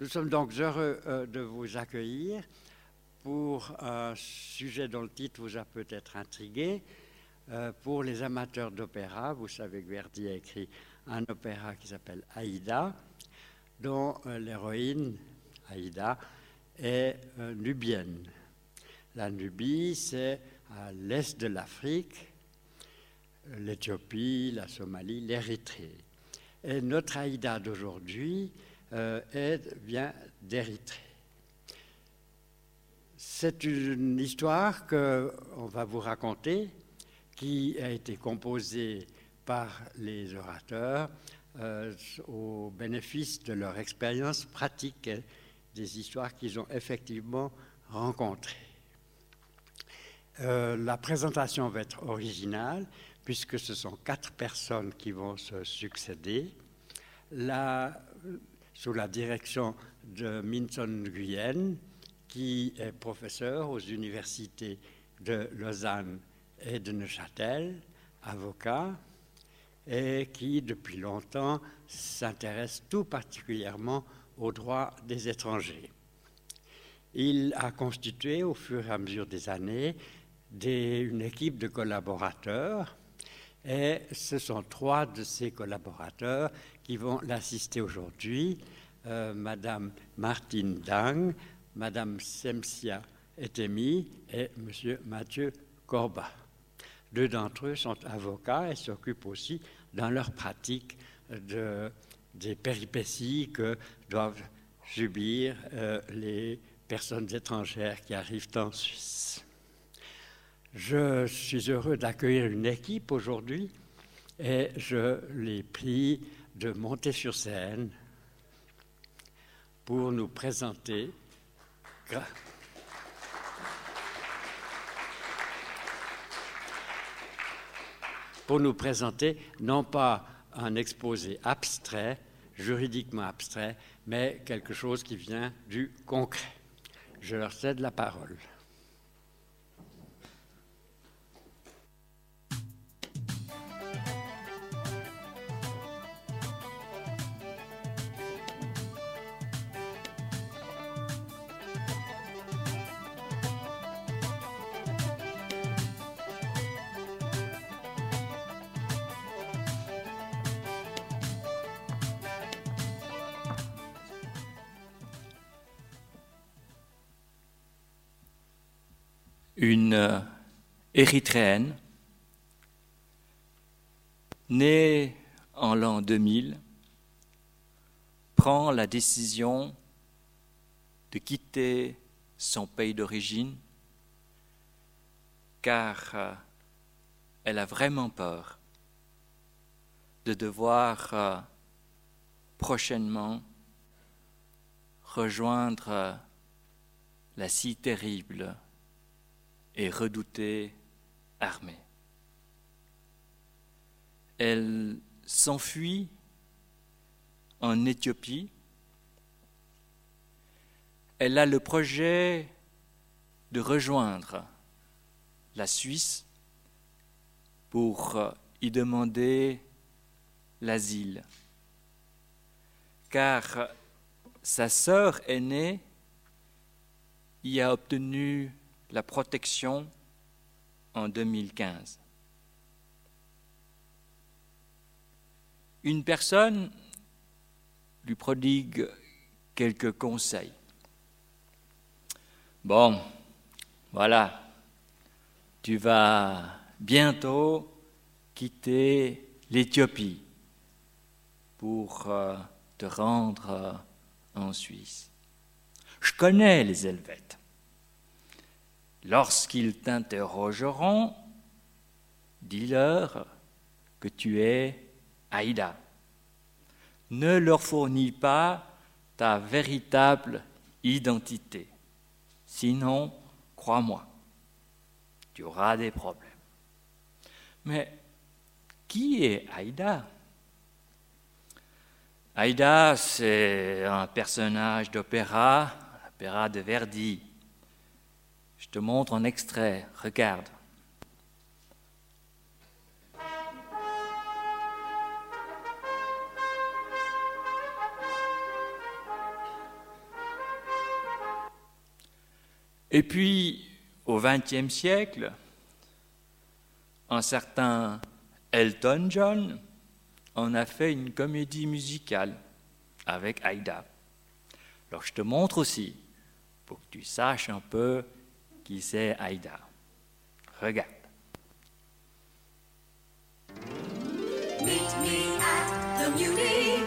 Nous sommes donc heureux euh, de vous accueillir pour un sujet dont le titre vous a peut-être intrigué. Euh, pour les amateurs d'opéra, vous savez que Verdi a écrit un opéra qui s'appelle Aïda, dont euh, l'héroïne, Aïda, est nubienne. La Nubie, c'est à l'est de l'Afrique, l'Éthiopie, la Somalie, l'Érythrée. Et notre Aïda d'aujourd'hui euh, vient d'Érythrée. C'est une histoire qu'on va vous raconter qui a été composée par les orateurs euh, au bénéfice de leur expérience pratique des histoires qu'ils ont effectivement rencontrées. Euh, la présentation va être originale puisque ce sont quatre personnes qui vont se succéder, sous la direction de Minson Nguyen, qui est professeur aux universités de Lausanne et de Neuchâtel, avocat, et qui, depuis longtemps, s'intéresse tout particulièrement aux droits des étrangers. Il a constitué, au fur et à mesure des années, une équipe de collaborateurs et ce sont trois de ses collaborateurs qui vont l'assister aujourd'hui, euh, Madame Martine Dang, Madame Semsia Etemi et Monsieur Mathieu Corba. Deux d'entre eux sont avocats et s'occupent aussi dans leur pratique de, des péripéties que doivent subir euh, les personnes étrangères qui arrivent en Suisse. Je suis heureux d'accueillir une équipe aujourd'hui et je les prie de monter sur scène pour nous présenter. Pour nous présenter non pas un exposé abstrait, juridiquement abstrait, mais quelque chose qui vient du concret. Je leur cède la parole. Une érythréenne née en l'an 2000 prend la décision de quitter son pays d'origine car euh, elle a vraiment peur de devoir euh, prochainement rejoindre euh, la si terrible et redoutée armée. Elle s'enfuit en Éthiopie. Elle a le projet de rejoindre la Suisse pour y demander l'asile. Car sa sœur aînée y a obtenu la protection en 2015. Une personne lui prodigue quelques conseils. Bon, voilà, tu vas bientôt quitter l'Éthiopie pour euh, te rendre euh, en Suisse. Je connais les Helvètes. Lorsqu'ils t'interrogeront, dis-leur que tu es Aïda. Ne leur fournis pas ta véritable identité. Sinon, crois-moi, tu auras des problèmes. Mais qui est Aïda? Aïda, c'est un personnage d'opéra, l'opéra de Verdi. Je te montre un extrait, regarde. Et puis, au XXe siècle, un certain Elton John en a fait une comédie musicale avec Aïda. Alors je te montre aussi, pour que tu saches un peu qui c'est Aïda. Regarde. Meet me at the Muni,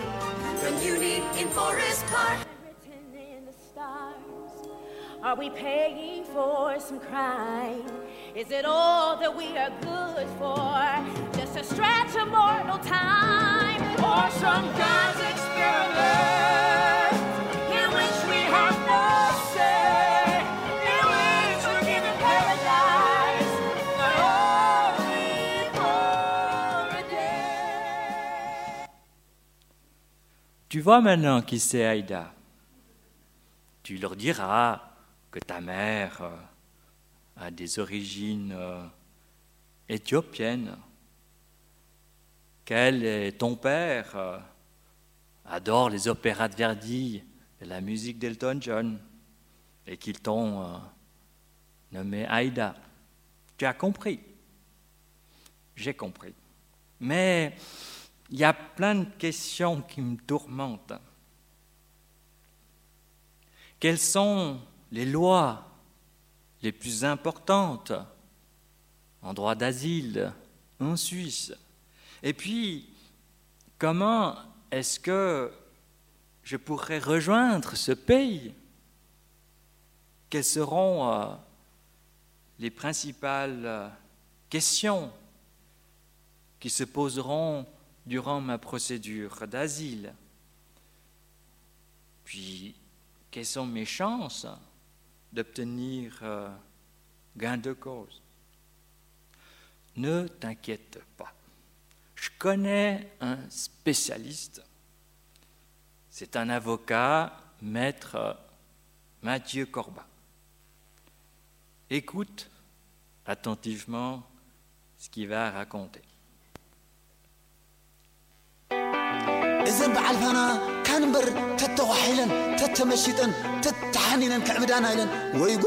the Muni in Forest Park. Written in the stars, are we paying for some crime? Is it all that we are good for? Just a stretch of mortal time, or some God's experiment? Tu vois maintenant qui c'est Aïda. Tu leur diras que ta mère euh, a des origines euh, éthiopiennes, qu'elle et ton père euh, adorent les opéras de Verdi et la musique d'Elton John, et qu'ils t'ont nommé Aïda. Tu as compris J'ai compris. Mais il y a plein de questions qui me tourmentent. Quelles sont les lois les plus importantes en droit d'asile en Suisse? Et puis, comment est-ce que je pourrais rejoindre ce pays? Quelles seront euh, les principales euh, questions qui se poseront durant ma procédure d'asile. Puis, quelles sont mes chances d'obtenir euh, gain de cause? Ne t'inquiète pas. Je connais un spécialiste. C'est un avocat, maître Mathieu Corbat. Écoute attentivement ce qu'il va raconter. እዘን በዓልፋና ካን እምበር ተተዋሒለን ተተመሽጠን ተተሓኒነን ክዕብዳና ኢለን ወይ ጉ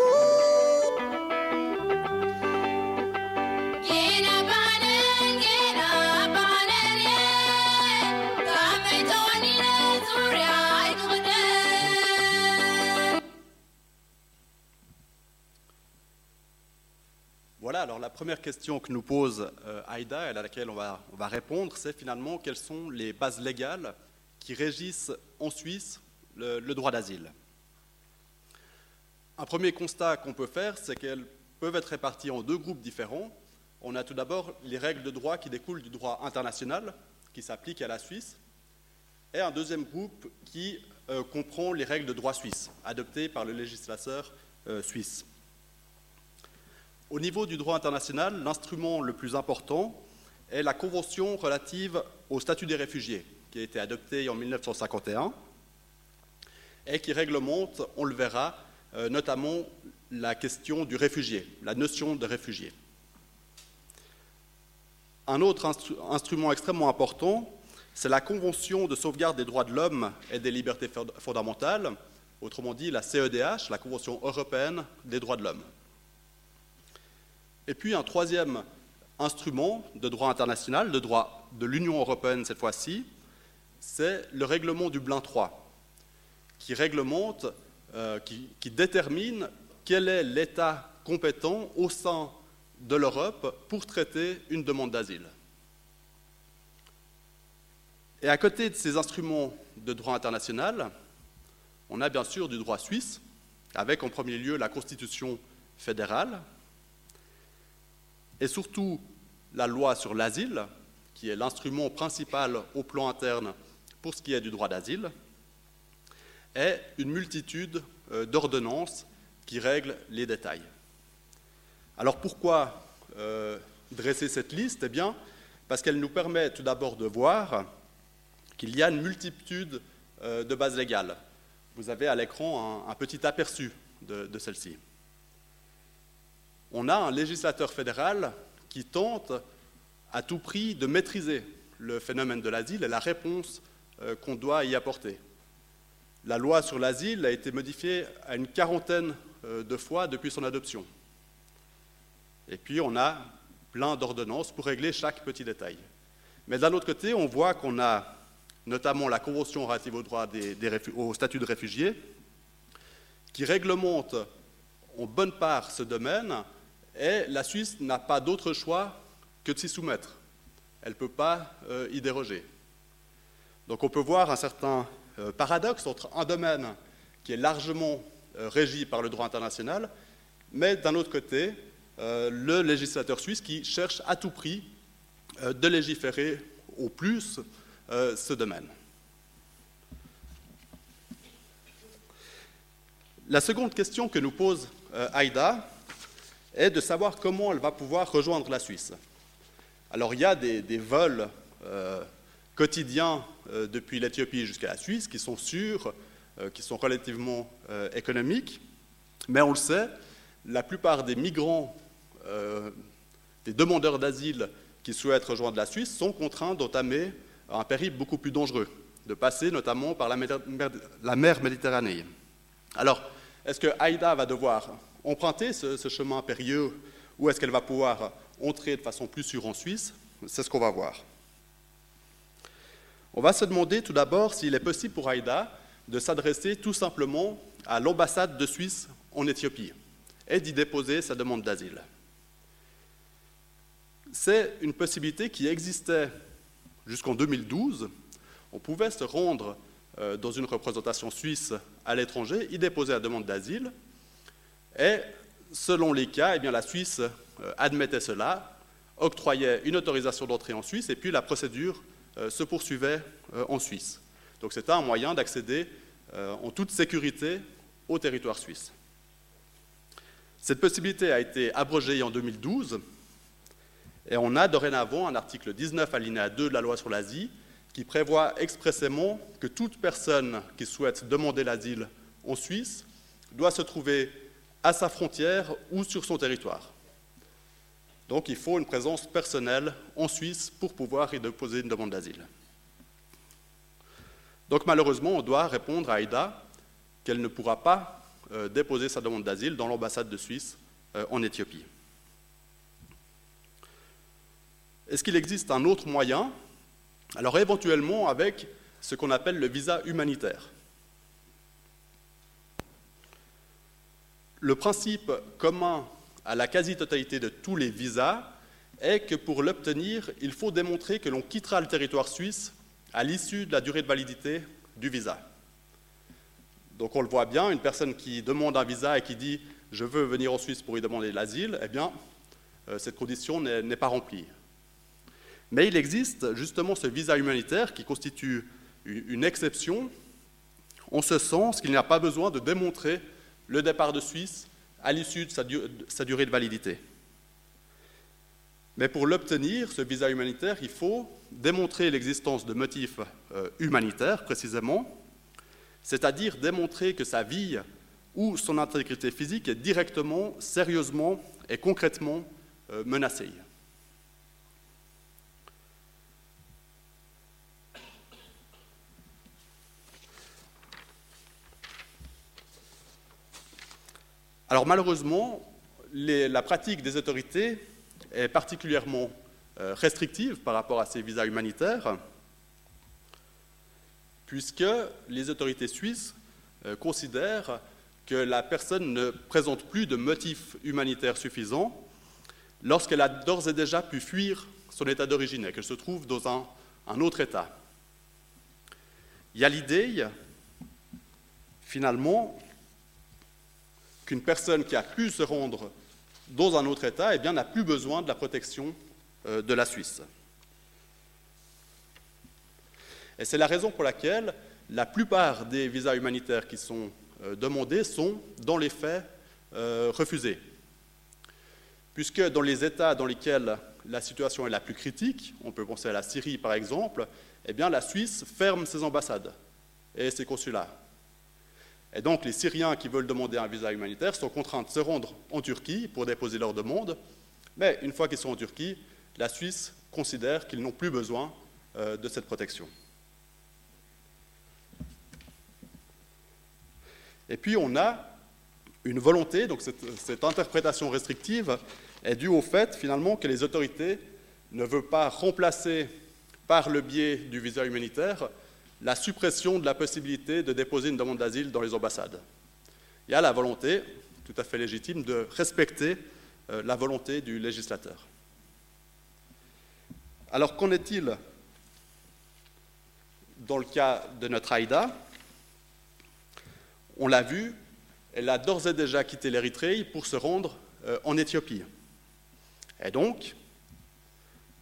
Alors la première question que nous pose euh, Aïda et à laquelle on va, on va répondre, c'est finalement quelles sont les bases légales qui régissent en Suisse le, droit d'asile? Un premier constat qu'on peut faire, c'est qu'elles peuvent être réparties en deux groupes différents. On a tout d'abord les règles de droit qui découlent du droit international, qui s'appliquent à la Suisse, et un deuxième groupe qui euh, comprend les règles de droit suisse, adoptées par le législateur euh, suisse. Au niveau du droit international, l'instrument le plus important est la Convention relative au statut des réfugiés, qui a été adoptée en 1951 et qui réglemente, on le verra, euh, notamment la question du réfugié, la notion de réfugié. Un autre instrument extrêmement important, c'est la Convention de sauvegarde des droits de l'homme et des libertés fondamentales, autrement dit la CEDH, la Convention européenne des droits de l'homme. Et puis un troisième instrument de droit international, de droit de l'Union européenne cette fois-ci, c'est le règlement Dublin III, qui réglemente, euh, qui, qui détermine quel est l'État compétent au sein de l'Europe pour traiter une demande d'asile. Et à côté de ces instruments de droit international, on a bien sûr du droit suisse, avec en premier lieu la Constitution fédérale, et surtout la loi sur l'asile, qui est l'instrument principal au plan interne pour ce qui est du droit d'asile, et une multitude euh, d'ordonnances qui règlent les détails. Alors pourquoi euh, dresser cette liste? Eh bien, parce qu'elle nous permet tout d'abord de voir qu'il y a une multitude euh, de bases légales. Vous avez à l'écran un, petit aperçu de celle-ci on a un législateur fédéral qui tente à tout prix de maîtriser le phénomène de l'asile et la réponse euh, qu'on doit y apporter. La loi sur l'asile a été modifiée à une quarantaine euh, de fois depuis son adoption. Et puis on a plein d'ordonnances pour régler chaque petit détail. Mais d'un autre côté, on voit qu'on a notamment la Convention relative au, droit des, au statut de réfugié, qui réglemente en bonne part ce domaine, et la Suisse n'a pas d'autre choix que de s'y soumettre. Elle ne peut pas euh, y déroger. Donc on peut voir un certain euh, paradoxe entre un domaine qui est largement euh, régi par le droit international, mais d'un autre côté, le législateur suisse qui cherche à tout prix de légiférer au plus ce domaine. La seconde question que nous pose Aïda est de savoir comment elle va pouvoir rejoindre la Suisse. Alors il y a des, vols euh, quotidiens euh, depuis l'Éthiopie jusqu'à la Suisse qui sont sûrs, euh, qui sont relativement économiques, mais on le sait, la plupart des migrants, des demandeurs d'asile qui souhaitent rejoindre la Suisse sont contraints d'entamer un périple beaucoup plus dangereux, de passer notamment par la mer, la mer Méditerranée. Alors, est-ce que Aïda va devoir emprunter ce, chemin périlleux ou est-ce qu'elle va pouvoir entrer de façon plus sûre en Suisse C'est ce qu'on va voir. On va se demander tout d'abord s'il est possible pour Aïda de s'adresser tout simplement à l'ambassade de Suisse en Éthiopie et d'y déposer sa demande d'asile. C'est une possibilité qui existait jusqu'en 2012. On pouvait se rendre euh, dans une représentation suisse à l'étranger, y déposer la demande d'asile, et selon les cas, eh la Suisse euh, admettait cela, octroyait une autorisation d'entrée en Suisse, et puis la procédure euh, se poursuivait euh, en Suisse. Donc c'était un moyen d'accéder en toute sécurité au territoire suisse. Cette possibilité a été abrogée en 2012, et on a dorénavant un article 19 alinéa 2 de la loi sur l'Asie qui prévoit expressément que toute personne qui souhaite demander l'asile en Suisse doit se trouver à sa frontière ou sur son territoire. Donc il faut une présence personnelle en Suisse pour pouvoir y déposer une demande d'asile. Donc malheureusement, on doit répondre à Aïda qu'elle ne pourra pas euh, déposer sa demande d'asile dans l'ambassade de Suisse euh, en Éthiopie. Est-ce qu'il existe un autre moyen? Alors éventuellement avec ce qu'on appelle le visa humanitaire. Le principe commun à la quasi-totalité de tous les visas est que pour l'obtenir, il faut démontrer que l'on quittera le territoire suisse à l'issue de la durée de validité du visa. Donc on le voit bien, une personne qui demande un visa et qui dit je veux venir en Suisse pour y demander l'asile, eh bien, euh, cette condition n'est pas remplie. Mais il existe justement ce visa humanitaire qui constitue une exception en ce sens qu'il n'y a pas besoin de démontrer le départ de Suisse à l'issue de sa, durée de validité. Mais pour l'obtenir, ce visa humanitaire, il faut démontrer l'existence de motifs euh, humanitaires, précisément, c'est-à-dire démontrer que sa vie ou son intégrité physique est directement, sérieusement et concrètement euh, menacée. Alors malheureusement, la pratique des autorités est particulièrement euh, restrictive par rapport à ces visas humanitaires, puisque les autorités suisses euh, considèrent que la personne ne présente plus de motifs humanitaires suffisants lorsqu'elle a d'ores et déjà pu fuir son état d'origine et qu'elle se trouve dans un, un autre état. Il y a l'idée, finalement, qu'une personne qui a pu se rendre dans un autre État eh n'a plus besoin de la protection euh, de la Suisse. Et c'est la raison pour laquelle la plupart des visas humanitaires qui sont euh, demandés sont, dans les faits, euh, refusés. Puisque dans les États dans lesquels la situation est la plus critique, on peut penser à la Syrie par exemple, eh la Suisse ferme ses ambassades et ses consulats. Et donc les Syriens qui veulent demander un visa humanitaire sont contraints de se rendre en Turquie pour déposer leur demande, mais une fois qu'ils sont en Turquie, la Suisse considère qu'ils n'ont plus besoin euh, de cette protection. Et puis on a une volonté, donc cette, cette interprétation restrictive est due au fait finalement que les autorités ne veulent pas remplacer par le biais du visa humanitaire la suppression de la possibilité de déposer une demande d'asile dans les ambassades. Il y a la volonté, tout à fait légitime, de respecter euh, la volonté du législateur. Alors qu'en est-il dans le cas de notre Aïda? On l'a vu, elle a d'ores et déjà quitté l'Érythrée pour se rendre euh, en Éthiopie. Et donc,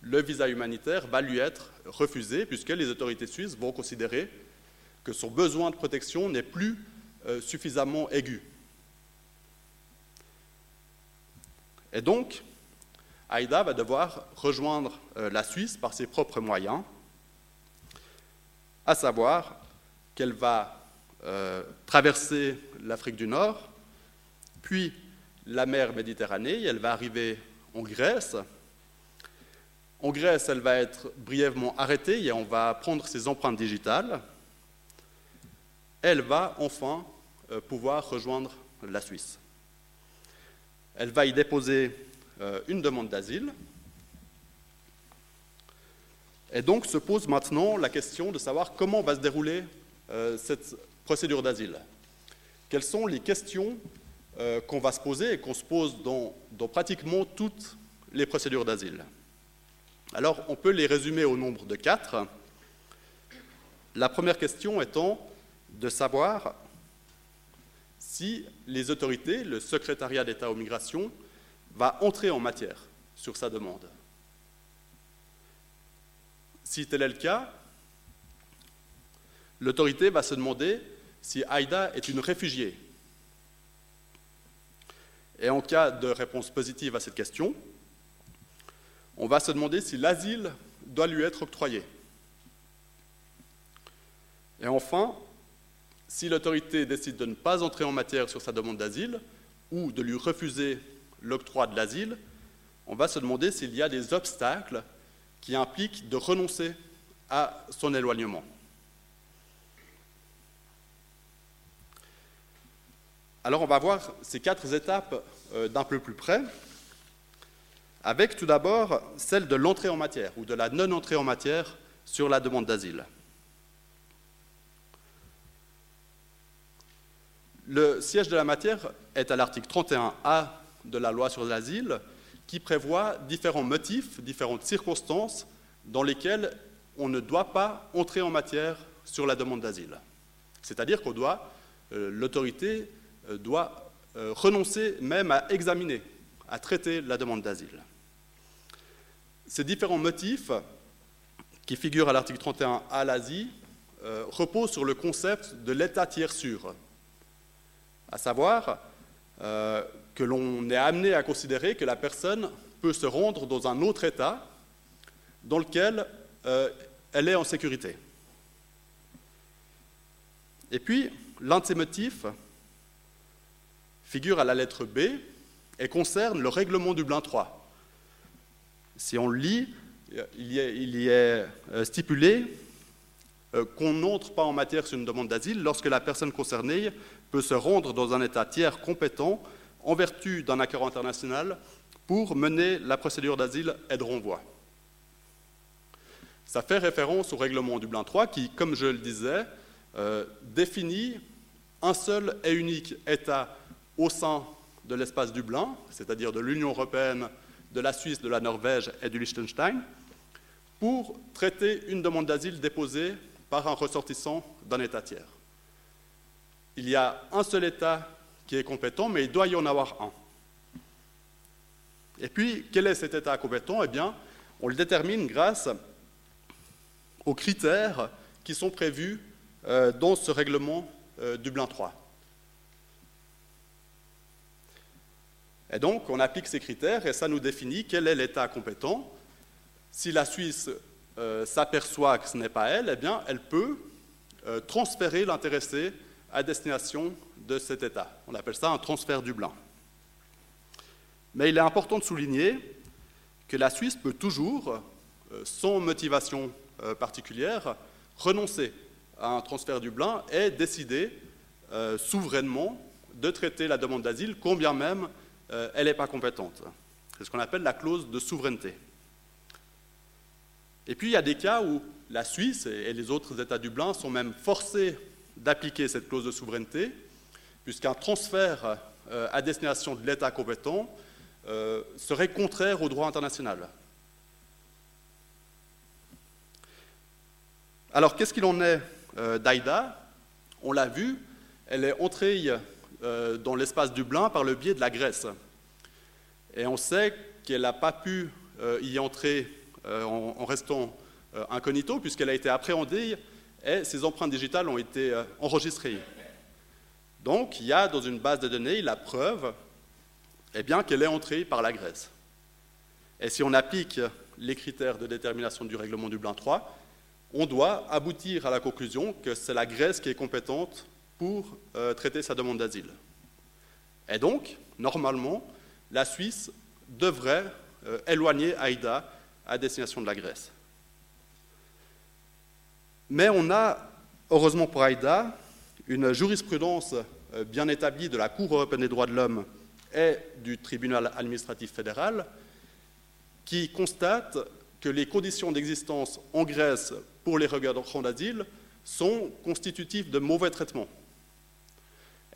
le visa humanitaire va lui être refusé puisque les autorités suisses vont considérer que son besoin de protection n'est plus euh, suffisamment aigu. Et donc, Aïda va devoir rejoindre euh, la Suisse par ses propres moyens, à savoir qu'elle va euh, traverser l'Afrique du Nord, puis la mer Méditerranée, elle va arriver en Grèce. En Grèce, elle va être brièvement arrêtée et on va prendre ses empreintes digitales. Elle va enfin euh, pouvoir rejoindre la Suisse. Elle va y déposer euh, une demande d'asile. Et donc se pose maintenant la question de savoir comment va se dérouler euh, cette procédure d'asile. Quelles sont les questions qu'on va se poser et qu'on se pose dans, dans pratiquement toutes les procédures d'asile? Alors on peut les résumer au nombre de quatre. La première question étant de savoir si les autorités, le secrétariat d'État aux migrations, va entrer en matière sur sa demande. Si tel est le cas, l'autorité va se demander si Aïda est une réfugiée. Et en cas de réponse positive à cette question, on va se demander si l'asile doit lui être octroyé. Et enfin, si l'autorité décide de ne pas entrer en matière sur sa demande d'asile ou de lui refuser l'octroi de l'asile, on va se demander s'il y a des obstacles qui impliquent de renoncer à son éloignement. Alors on va voir ces quatre étapes euh, d'un peu plus près, avec tout d'abord celle de l'entrée en matière ou de la non-entrée en matière sur la demande d'asile. Le siège de la matière est à l'article 31A de la loi sur l'asile, qui prévoit différents motifs, différentes circonstances dans lesquelles on ne doit pas entrer en matière sur la demande d'asile. C'est-à-dire qu'on doit, euh, l'autorité euh, doit euh, renoncer même à examiner, à traiter la demande d'asile. Ces différents motifs qui figurent à l'article 31 à l'Asie reposent sur le concept de l'état tiers sûr, à savoir euh, que l'on est amené à considérer que la personne peut se rendre dans un autre état dans lequel euh, elle est en sécurité. Et puis, l'un de ces motifs figure à la lettre B et concerne le règlement Dublin 3. Si on lit, il y est, il y est euh, stipulé qu'on n'entre pas en matière sur une demande d'asile lorsque la personne concernée peut se rendre dans un État tiers compétent en vertu d'un accord international pour mener la procédure d'asile et de renvoi. Ça fait référence au règlement Dublin 3 qui, comme je le disais, euh, définit un seul et unique État au sein de l'espace Dublin, c'est-à-dire de l'Union européenne, de la Suisse, de la Norvège et du Liechtenstein, pour traiter une demande d'asile déposée par un ressortissant d'un État tiers il y a un seul État qui est compétent, mais il doit y en avoir un. Et puis, quel est cet État compétent? Eh bien, on le détermine grâce aux critères qui sont prévus euh, dans ce règlement euh, Dublin 3. Et donc, on applique ces critères et ça nous définit quel est l'État compétent. Si la Suisse euh, s'aperçoit que ce n'est pas elle, eh bien, elle peut transférer l'intéressé à destination de cet État. On appelle ça un transfert Dublin. Mais il est important de souligner que la Suisse peut toujours, euh, sans motivation euh, particulière, renoncer à un transfert Dublin et décider euh, souverainement de traiter la demande d'asile, combien même euh, elle n'est pas compétente. C'est ce qu'on appelle la clause de souveraineté. Et puis il y a des cas où la Suisse et les autres États du Blanc sont même forcés d'appliquer cette clause de souveraineté, puisqu'un transfert euh, à destination de l'État compétent euh, serait contraire au droit international. Alors, qu'est-ce qu'il en est d'Aïda? On l'a vu, elle est entrée dans l'espace Dublin par le biais de la Grèce. Et on sait qu'elle n'a pas pu y entrer en, en, restant incognito, puisqu'elle a été appréhendée et ses empreintes digitales ont été enregistrées. Donc, il y a dans une base de données la preuve eh qu'elle est entrée par la Grèce. Et si on applique les critères de détermination du règlement Dublin 3, on doit aboutir à la conclusion que c'est la Grèce qui est compétente pour euh, traiter sa demande d'asile. Et donc, normalement, la Suisse devrait euh, éloigner Aïda à destination de la Grèce. Mais on a, heureusement pour Aïda, une jurisprudence euh, bien établie de la Cour européenne des droits de l'homme et du tribunal administratif fédéral qui constate que les conditions d'existence en Grèce pour les regardants d'asile sont constitutives de mauvais traitements.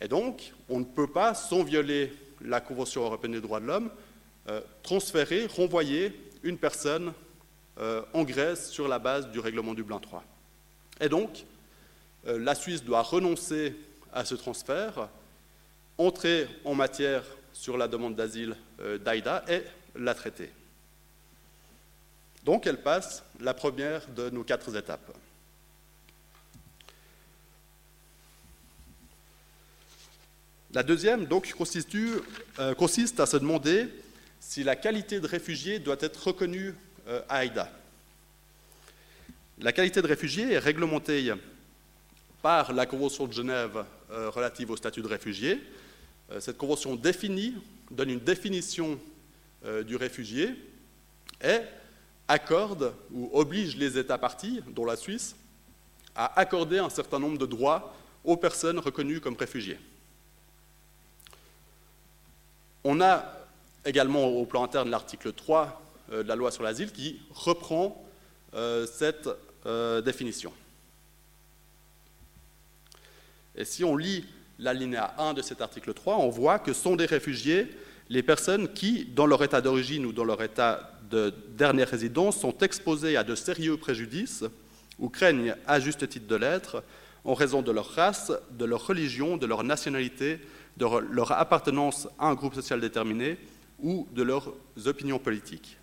Et donc, on ne peut pas, sans violer la Convention européenne des droits de l'homme, euh, transférer, renvoyer une personne euh, en Grèce sur la base du règlement Dublin 3. Et donc, la Suisse doit renoncer à ce transfert, entrer en matière sur la demande d'asile euh, d'Aïda et la traiter. Donc elle passe la première de nos quatre étapes. La deuxième donc, euh, consiste à se demander si la qualité de réfugié doit être reconnue euh, à Aïda. La qualité de réfugié est réglementée par la Convention de Genève euh, relative au statut de réfugié. Cette convention définit, donne une définition du réfugié et accorde ou oblige les États partis, dont la Suisse, à accorder un certain nombre de droits aux personnes reconnues comme réfugiés. On a également au plan interne l'article 3 de la loi sur l'asile qui reprend cette définition. Et si on lit l'alinéa 1 de cet article 3, on voit que sont des réfugiés les personnes qui, dans leur état d'origine ou dans leur état de dernière résidence, sont exposées à de sérieux préjudices ou craignent à juste titre de l'être en raison de leur race, de leur religion, de leur nationalité, de leur appartenance à un groupe social déterminé ou de leurs opinions politiques.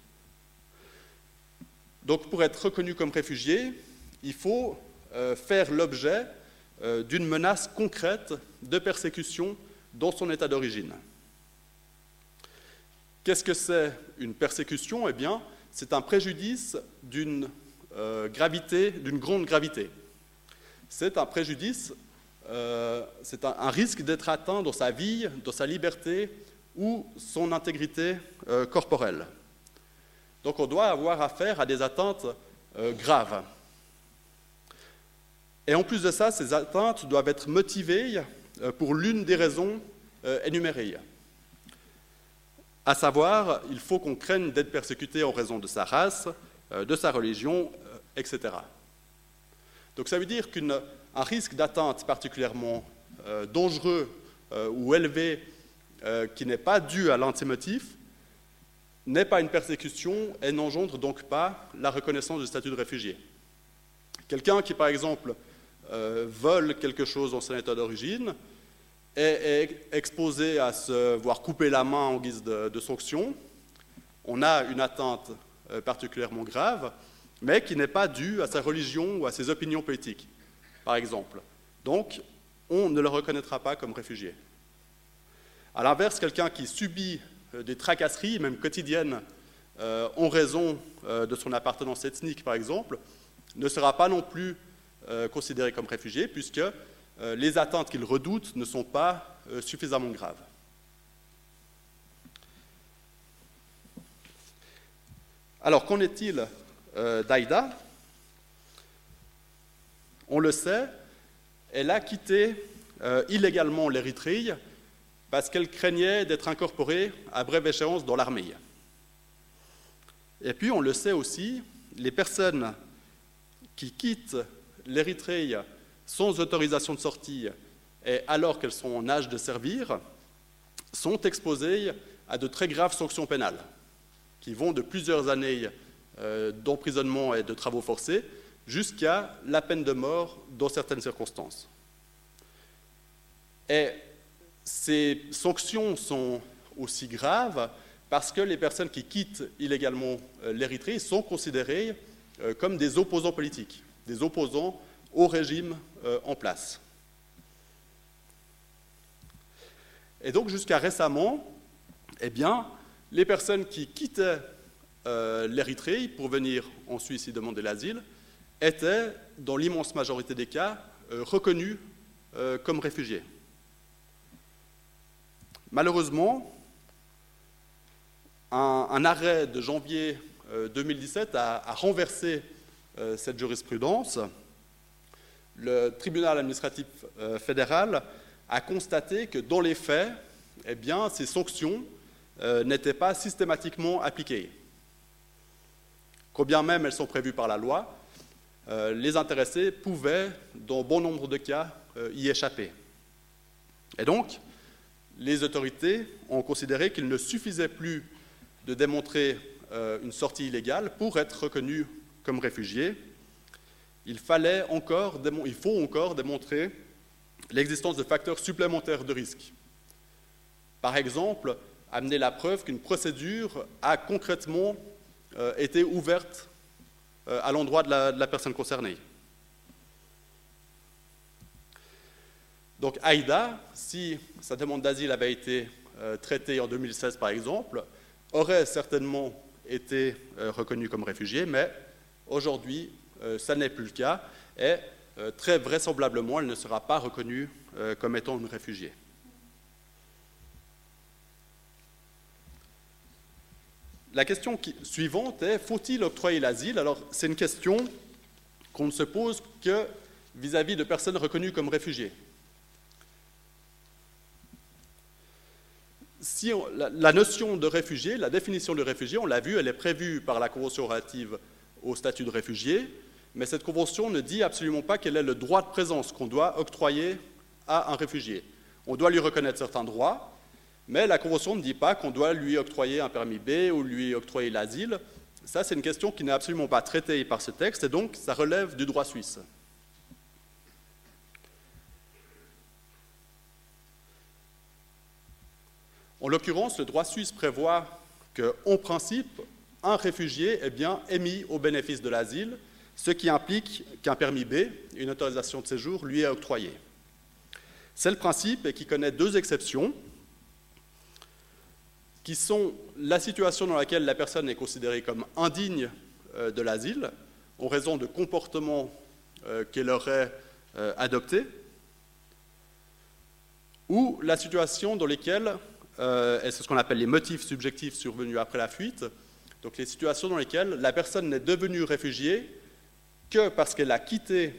Donc pour être reconnu comme réfugié, il faut euh, faire l'objet euh, d'une menace concrète de persécution dans son état d'origine. Qu'est-ce que c'est une persécution? Eh bien, c'est un préjudice d'une euh, gravité, d'une grande gravité. C'est un préjudice, euh, c'est un, risque d'être atteint dans sa vie, dans sa liberté ou son intégrité corporelle. Donc on doit avoir affaire à des atteintes graves. Et en plus de ça, ces atteintes doivent être motivées euh, pour l'une des raisons euh, énumérées. À savoir, il faut qu'on craigne d'être persécuté en raison de sa race, euh, de sa religion, etc. Donc ça veut dire qu'un risque d'atteinte particulièrement dangereux ou élevé qui n'est pas dû à l'antimotif n'est pas une persécution et n'engendre donc pas la reconnaissance du statut de réfugié. Quelqu'un qui, par exemple, euh, vole quelque chose dans son état d'origine, est, exposé à se voir couper la main en guise de, sanction, on a une atteinte euh, particulièrement grave, mais qui n'est pas due à sa religion ou à ses opinions politiques, par exemple. Donc, on ne le reconnaîtra pas comme réfugié. À l'inverse, quelqu'un qui subit euh, des tracasseries, même quotidiennes, en raison de son appartenance ethnique, par exemple, ne sera pas non plus euh, considéré comme réfugié, puisque euh, les attentes qu'il redoute ne sont pas euh, suffisamment graves. Alors, qu'en est-il d'Aïda On le sait, elle a quitté illégalement l'Érythrée parce qu'elle craignait d'être incorporée à brève échéance dans l'armée. Et puis, on le sait aussi, les personnes qui quittent l'Érythrée sans autorisation de sortie et alors qu'elles sont en âge de servir sont exposées à de très graves sanctions pénales qui vont de plusieurs années euh, d'emprisonnement et de travaux forcés jusqu'à la peine de mort dans certaines circonstances. Et ces sanctions sont aussi graves parce que les personnes qui quittent illégalement euh, l'Érythrée sont considérées euh, comme des opposants politiques, des opposants au régime euh, en place. Et donc jusqu'à récemment, eh bien, les personnes qui quittaient l'Érythrée pour venir en Suisse y demander l'asile étaient, dans l'immense majorité des cas, reconnues comme réfugiés. Malheureusement, un, arrêt de janvier 2017 euh, a, renversé euh, cette jurisprudence. Le tribunal administratif euh, fédéral a constaté que dans les faits, eh ces sanctions n'étaient pas systématiquement appliquées. Combien même elles sont prévues par la loi, les intéressés pouvaient, dans bon nombre de cas, y échapper. Et donc, les autorités ont considéré qu'il ne suffisait plus de démontrer euh, une sortie illégale pour être reconnu comme réfugié. Il, fallait il faut encore démontrer l'existence de facteurs supplémentaires de risque. Par exemple, amener la preuve qu'une procédure a concrètement euh, été ouverte euh, à l'endroit de la personne concernée. Donc Aïda, si sa demande d'asile avait été euh, traitée en 2016 par exemple, aurait certainement été reconnue comme réfugiée, mais aujourd'hui, ça n'est plus le cas, et très vraisemblablement, elle ne sera pas reconnue comme étant une réfugiée. La question suivante est faut-il octroyer l'asile? Alors, c'est une question qu'on ne se pose que vis à -vis de personnes reconnues comme réfugiées. si la, notion de réfugié, la définition de réfugié, on l'a vu, elle est prévue par la Convention relative au statut de réfugié, mais cette Convention ne dit absolument pas quel est le droit de présence qu'on doit octroyer à un réfugié. On doit lui reconnaître certains droits, mais la Convention ne dit pas qu'on doit lui octroyer un permis B ou lui octroyer l'asile. Ça, c'est une question qui n'est absolument pas traitée par ce texte, et donc ça relève du droit suisse. En l'occurrence, le droit suisse prévoit qu'en principe, un réfugié est bien émis au bénéfice de l'asile, ce qui implique qu'un permis B, une autorisation de séjour, lui est octroyé. C'est le principe qui connaît deux exceptions, qui sont la situation dans laquelle la personne est considérée comme indigne euh, de l'asile en raison de comportements euh, qu'elle aurait euh, adoptés, ou la situation dans laquelle et c'est ce qu'on appelle les motifs subjectifs survenus après la fuite, donc les situations dans lesquelles la personne n'est devenue réfugiée que parce qu'elle a quitté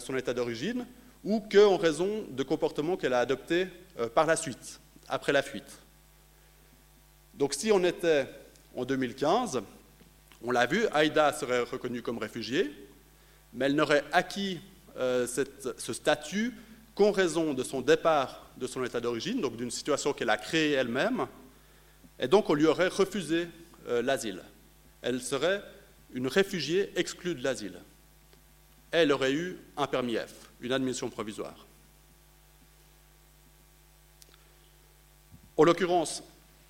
son état d'origine ou qu'en raison de comportements qu'elle a adoptés par la suite, après la fuite. Donc si on était en 2015, on l'a vu, Aïda serait reconnue comme réfugiée, mais elle n'aurait acquis ce statut qu'en raison de son départ de son état d'origine, donc d'une situation qu'elle a créée elle-même, et donc on lui aurait refusé euh, l'asile. Elle serait une réfugiée exclue de l'asile. Elle aurait eu un permis F, une admission provisoire. En l'occurrence,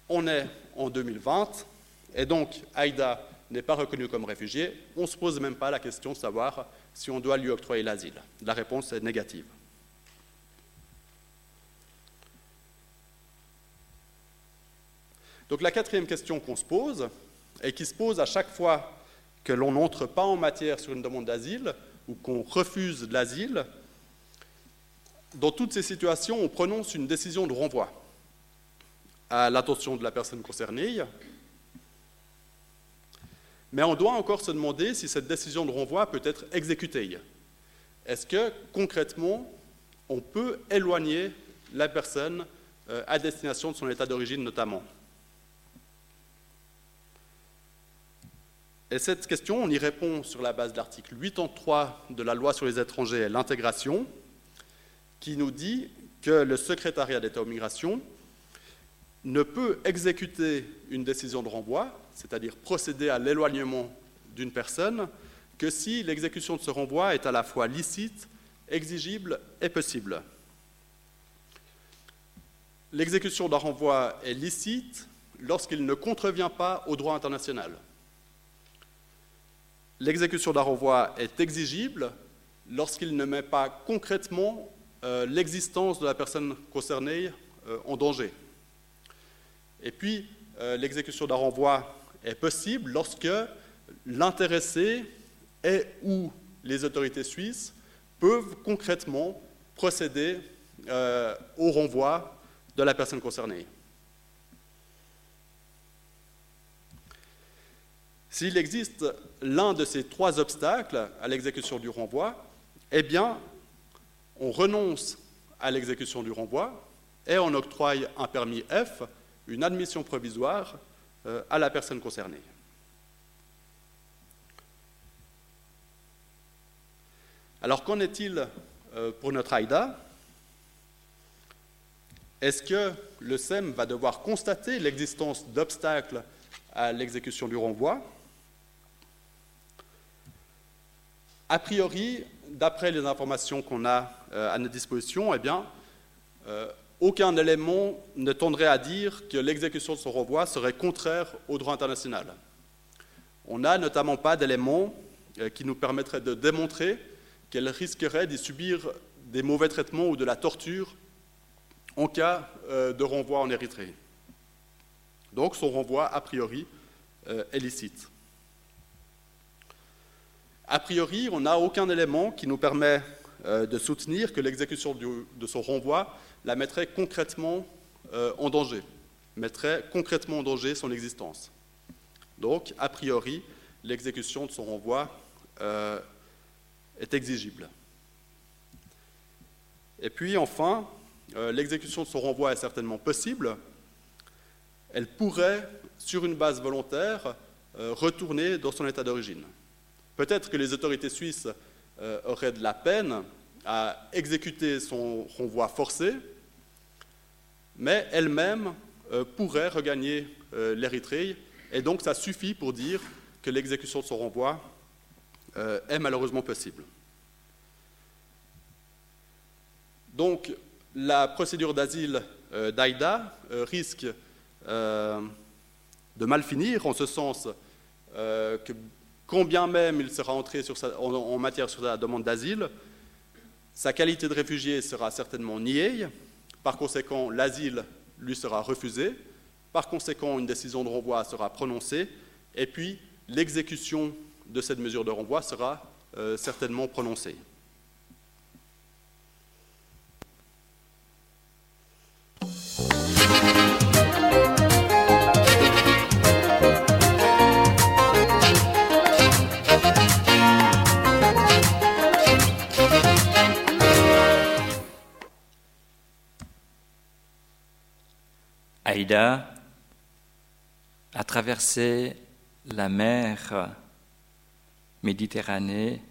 on est en 2020, et donc Aïda n'est pas reconnue comme réfugiée. On ne se pose même pas la question de savoir si on doit lui octroyer l'asile. La réponse est négative. Donc la quatrième question qu'on se pose, et qui se pose à chaque fois que l'on n'entre pas en matière sur une demande d'asile ou qu'on refuse l'asile, dans toutes ces situations, on prononce une décision de renvoi à l'attention de la personne concernée, mais on doit encore se demander si cette décision de renvoi peut être exécutée. Est-ce que concrètement, on peut éloigner la personne euh, à destination de son État d'origine notamment? Et cette question, on y répond sur la base de l'article 83 de la loi sur les étrangers et l'intégration, qui nous dit que le secrétariat d'État aux migrations ne peut exécuter une décision de renvoi, c'est-à-dire procéder à l'éloignement d'une personne, que si l'exécution de ce renvoi est à la fois licite, exigible et possible. L'exécution d'un renvoi est licite lorsqu'il ne contrevient pas au droit international. L'exécution d'un renvoi est exigible lorsqu'il ne met pas concrètement euh, l'existence de la personne concernée euh, en danger. Et puis, euh, l'exécution d'un renvoi est possible lorsque l'intéressé et ou les autorités suisses peuvent concrètement procéder au renvoi de la personne concernée. S'il existe l'un de ces trois obstacles à l'exécution du renvoi, eh bien, on renonce à l'exécution du renvoi et on octroie un permis F, une admission provisoire, euh, à la personne concernée. Alors qu'en est-il euh, pour notre AIDA Est-ce que le SEM va devoir constater l'existence d'obstacles à l'exécution du renvoi? A priori, d'après les informations qu'on a euh, à notre disposition, eh bien, aucun élément ne tendrait à dire que l'exécution de son renvoi serait contraire au droit international. On n'a notamment pas d'éléments euh, qui nous permettraient de démontrer qu'elle risquerait d'y subir des mauvais traitements ou de la torture en cas de renvoi en Érythrée. Donc son renvoi, a priori, est licite. A priori, on n'a aucun élément qui nous permet euh, de soutenir que l'exécution de son renvoi la mettrait concrètement euh, en danger, mettrait concrètement en danger son existence. Donc, a priori, l'exécution de son renvoi euh, est exigible. Et puis, enfin, l'exécution de son renvoi est certainement possible. Elle pourrait, sur une base volontaire, retourner dans son état d'origine. Peut-être que les autorités suisses euh, auraient de la peine à exécuter son renvoi forcé, mais elles-mêmes euh, pourraient regagner euh, l'Érythrée, et donc ça suffit pour dire que l'exécution de son renvoi est malheureusement possible. Donc la procédure d'asile d'Aïda risque de mal finir, en ce sens que Combien même il sera entré en, matière sur sa demande d'asile, sa qualité de réfugié sera certainement niée. Par conséquent, l'asile lui sera refusé. Par conséquent, une décision de renvoi sera prononcée. Et puis, l'exécution de cette mesure de renvoi sera euh, certainement prononcée. Aïda a traversé la mer Méditerranée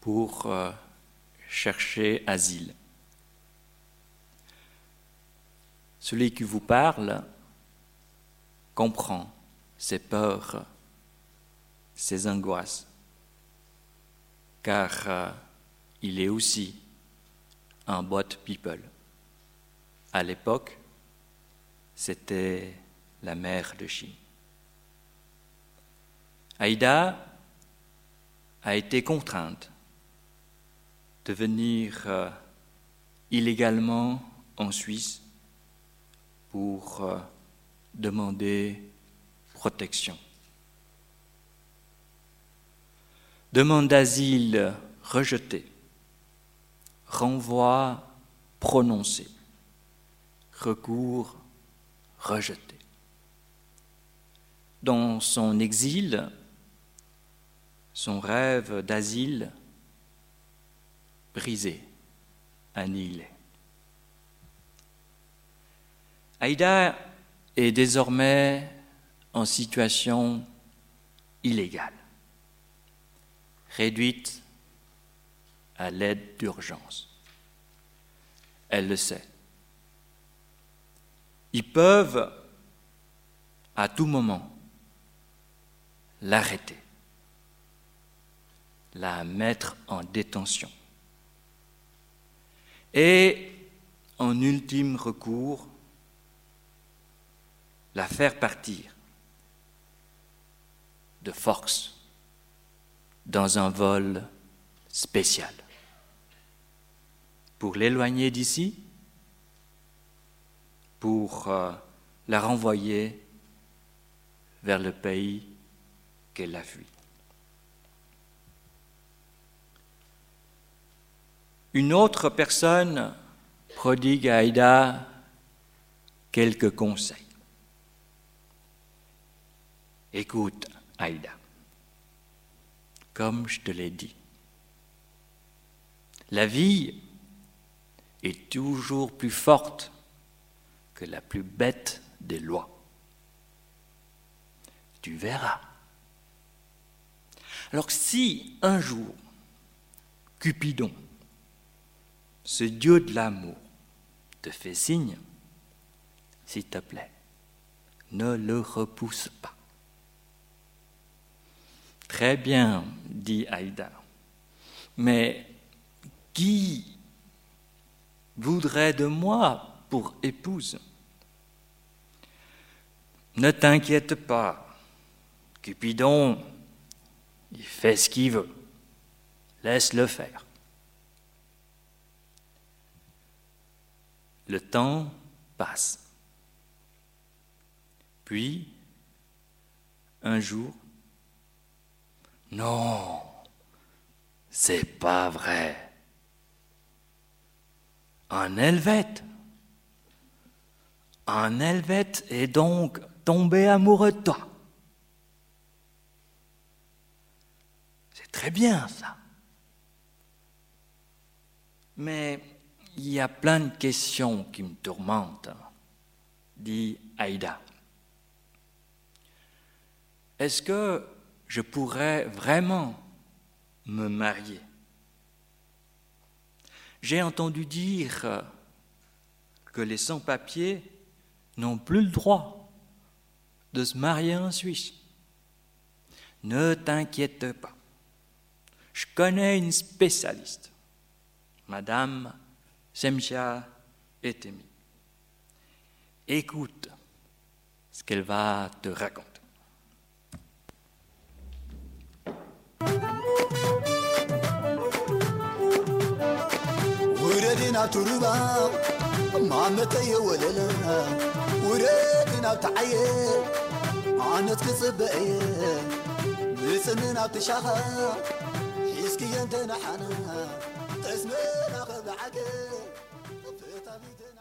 pour euh, chercher asile. Celui qui vous parle comprend ses peurs, ses angoisses, car euh, il est aussi un bot people. À l'époque, c'était la mère de Chine. Aïda a été contrainte de venir euh, illégalement en Suisse pour euh, demander protection. Demande d'asile rejetée, renvoi prononcé, recours rejeté. Dans son exil, son rêve d'asile brisé, annihilé. Aïda est désormais en situation illégale, réduite à l'aide d'urgence. Elle le sait. Ils peuvent à tout moment l'arrêter, la mettre en détention. Et en ultime recours, la faire partir de force dans un vol spécial pour l'éloigner d'ici, pour euh, la renvoyer vers le pays qu'elle a fui. Une autre personne prodigue à Aïda quelques conseils. Écoute, Aïda, comme je te l'ai dit, la vie est toujours plus forte que la plus bête des lois. Tu verras. Alors si un jour, Cupidon, ce Dieu de l'amour, te fait signe, s'il te plaît, ne le repousse pas. Très bien, dit Aïda, mais qui voudrait de moi pour épouse? Ne t'inquiète pas, Cupidon, il fait ce qu'il veut. Laisse-le faire. Le temps passe. Puis, un jour, non, c'est pas vrai. Un helvète. Un helvète est donc tombé amoureux de toi. C'est très bien ça. Mais il y a plein de questions qui me tourmentent, dit Aïda. Est-ce que je pourrais vraiment me marier? J'ai entendu dire que les sans-papiers n'ont plus le droit de se marier en Suisse. Ne t'inquiète pas. Je connais une spécialiste, Madame Semcha Etemi. Écoute ce qu'elle va te raconter. ውረድን ኣብ ትሩባ ማመተየ ወለለ ውረድን ኣብ ተዓየ ዓነት ክጽበአ እየ ንጽንን ኣብ ትሻኻ ሒዝክየ እንተነሓና ጠስመና ኸብዓገ ፍታቢትና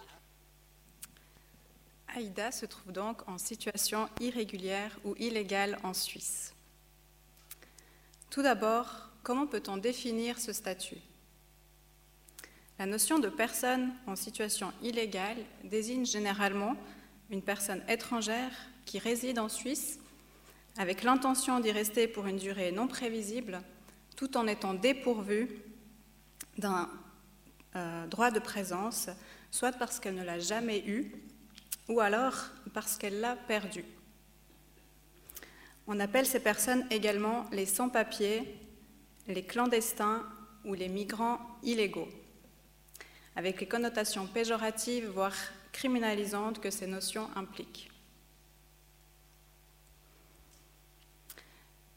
Aïda se trouve donc en situation irrégulière ou illégale en Suisse. Tout d'abord, comment peut-on définir ce statut La notion de personne en situation illégale désigne généralement une personne étrangère qui réside en Suisse avec l'intention d'y rester pour une durée non prévisible tout en étant dépourvue d'un euh, droit de présence, soit parce qu'elle ne l'a jamais eu, ou alors parce qu'elle l'a perdu. On appelle ces personnes également les sans-papiers, les clandestins ou les migrants illégaux, avec les connotations péjoratives, voire criminalisantes que ces notions impliquent.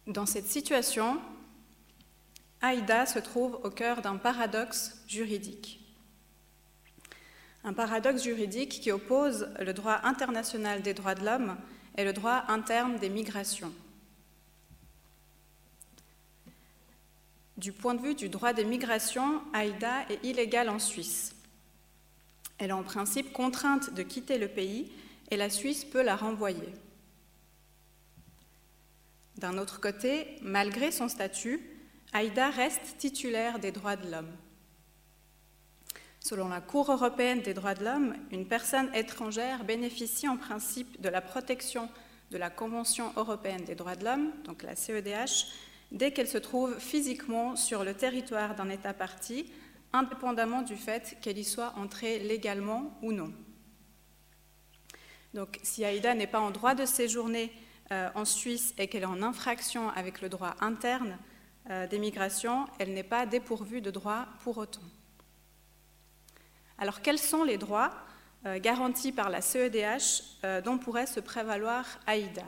Dans cette situation, Aïda se trouve au cœur d'un paradoxe juridique. Un paradoxe juridique qui oppose le droit international des droits de l'homme et le droit interne des migrations. Du point de vue du droit des migrations, Aïda est illégale en Suisse. Elle est en principe contrainte de quitter le pays et la Suisse peut la renvoyer. D'un autre côté, malgré son statut, Aïda reste titulaire des droits de l'homme. Selon la Cour européenne des droits de l'homme, une personne étrangère bénéficie en principe de la protection de la Convention européenne des droits de l'homme, donc la CEDH, dès qu'elle se trouve physiquement sur le territoire d'un État parti, indépendamment du fait qu'elle y soit entrée légalement ou non. Donc si Aïda n'est pas en droit de séjourner euh, en Suisse et qu'elle est en infraction avec le droit interne euh, des migrations, elle n'est pas dépourvue de droits pour autant. Alors quels sont les droits euh, garantis par la CEDH dont pourrait se prévaloir Aïda?